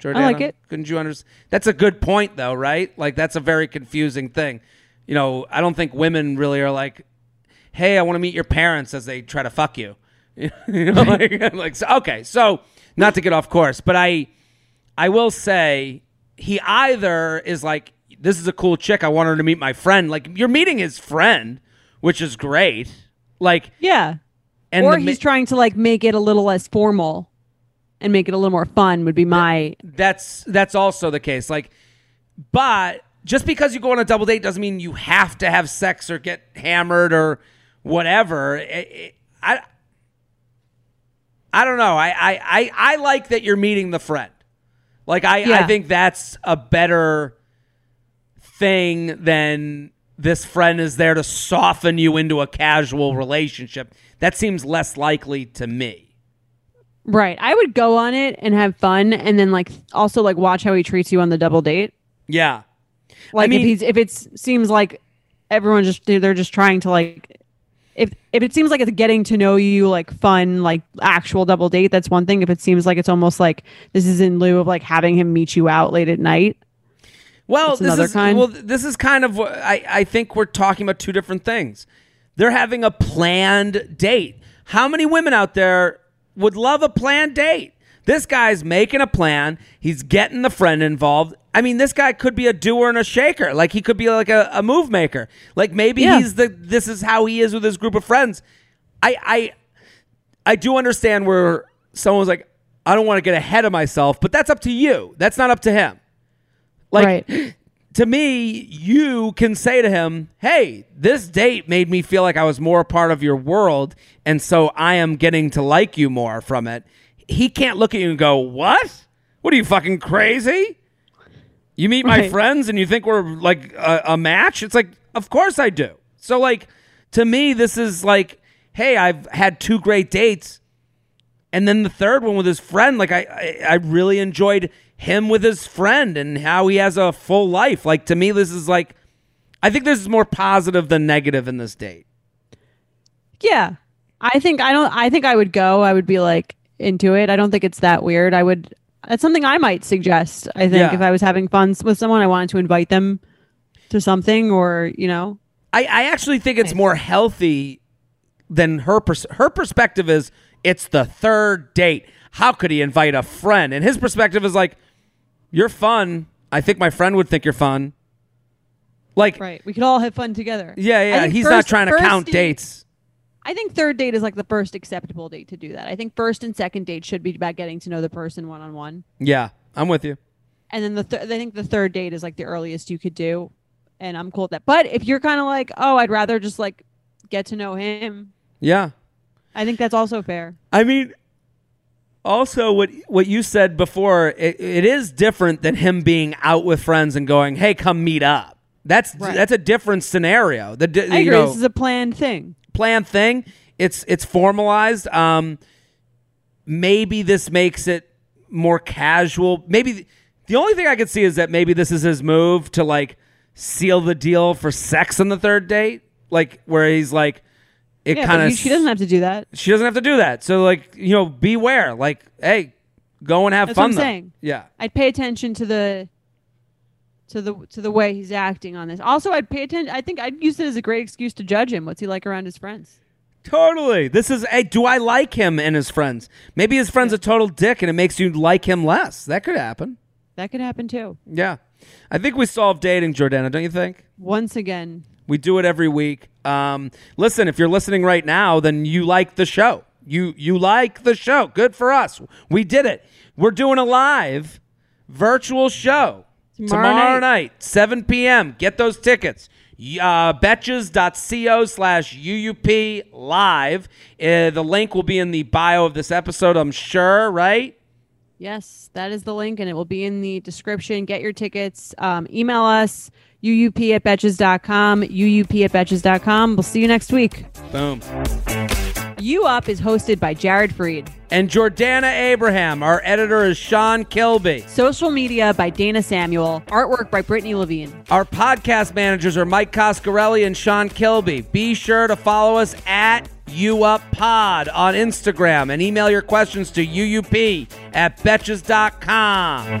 Jordana? like it. Couldn't you understand? That's a good point, though, right? Like that's a very confusing thing. You know, I don't think women really are like, "Hey, I want to meet your parents" as they try to fuck you. you know, like, like so, okay. So, not to get off course, but I, I will say he either is like, "This is a cool chick. I want her to meet my friend." Like you're meeting his friend, which is great. Like, Yeah. and or the mi- he's trying to like make it a little less formal and make it a little more fun would be my that's that's also the case. Like, but just because you go on a double date doesn't mean you have to have sex or get hammered or whatever. It- it- I I don't know. I, I I I like that you're meeting the friend. Like I I think that's a better thing than this friend is there to soften you into a casual relationship. That seems less likely to me. right. I would go on it and have fun and then like also like watch how he treats you on the double date. Yeah. Like mean- if he's if it seems like everyone just they're just trying to like if if it seems like it's getting to know you like fun like actual double date that's one thing if it seems like it's almost like this is in lieu of like having him meet you out late at night Well, That's this is kind. well, this is kind of what I I think we're talking about two different things. They're having a planned date. How many women out there would love a planned date? This guy's making a plan. He's getting the friend involved. I mean, this guy could be a doer and a shaker. Like he could be like a, a move maker. Like maybe Yeah. he's the this is how he is with his group of friends. I I I do understand where someone's like, I don't want to get ahead of myself, but that's up to you. That's not up to him. Like right to me, you can say to him, "Hey, this date made me feel like I was more a part of your world, and so I am getting to like you more from it." He can't look at you and go, "What? What are you fucking crazy? You meet my Right. friends and you think we're like a, a match?" It's like, "Of course I do." So like to me, this is like, "Hey, I've had two great dates." And then the third one with his friend, like I, I, I really enjoyed him with his friend and how he has a full life. Like to me, this is like, I think this is more positive than negative in this date. yeah i think i don't i think i would go i would be like into it i don't think it's that weird i would that's something i might suggest i think Yeah. if i was having fun with someone i wanted to invite them to something or you know I, I actually think it's more healthy than her. Pers- her perspective is it's the third date. How could he invite a friend? And his perspective is like, you're fun. I think my friend would think you're fun. Like, right we could all have fun together yeah, yeah. He's not trying to count date- dates. I think third date is like the first acceptable date to do that. I think first and second date should be about getting to know the person one on one, Yeah, I'm with you. and then the th- I think the third date is like the earliest you could do, and I'm cool with that. But if you're kind of like, oh, I'd rather just like get to know him, Yeah. I think that's also fair. I mean, also what what you said before, it, it is different than him being out with friends and going, "Hey, come meet up." That's Right. that's a different scenario. The I you agree. know, this is a planned thing. planned thing. It's it's formalized. Um, maybe this makes it more casual. Maybe the only thing I could see is that maybe this is his move to like seal the deal for sex on the third date, like where he's like, it Yeah, kind of she doesn't have to do that. she doesn't have to do that. So like you know, beware. Like, hey, go and have That's fun. what I'm though. saying. Yeah, I'd pay attention to the to the to the way he's acting on this. Also, I'd pay attention. I think I'd use it as a great excuse to judge him. What's he like around his friends? totally. This is. Hey, do I like him and his friends? Maybe his friend's a total dick, and it makes you like him less. That could happen. That could happen too. Yeah, I think we solved dating, Jordana. Don't you think? Once again, We do it every week. Um, listen, if you're listening right now, then you like the show. You you like the show. Good for us. We did it. We're doing a live virtual show Tomorrow night. 7 p.m. Get those tickets. Uh, betches.co slash UUP live. Uh, the link will be in the bio of this episode, I'm sure, right? Yes, that is the link, and it will be in the description. Get your tickets. Um, email us, uup at betches.com, uup at betches.com. We'll see you next week. Boom. You Up is hosted by Jared Freid. And Jordana Abraham. Our editor is Sean Kilby. Social media by Dana Samuel. Artwork by Brittany Levine. Our podcast managers are Mike Coscarelli and Sean Kilby. Be sure to follow us at you Up Pod on Instagram and email your questions to UUP at Betches.com.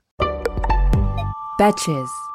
Betches.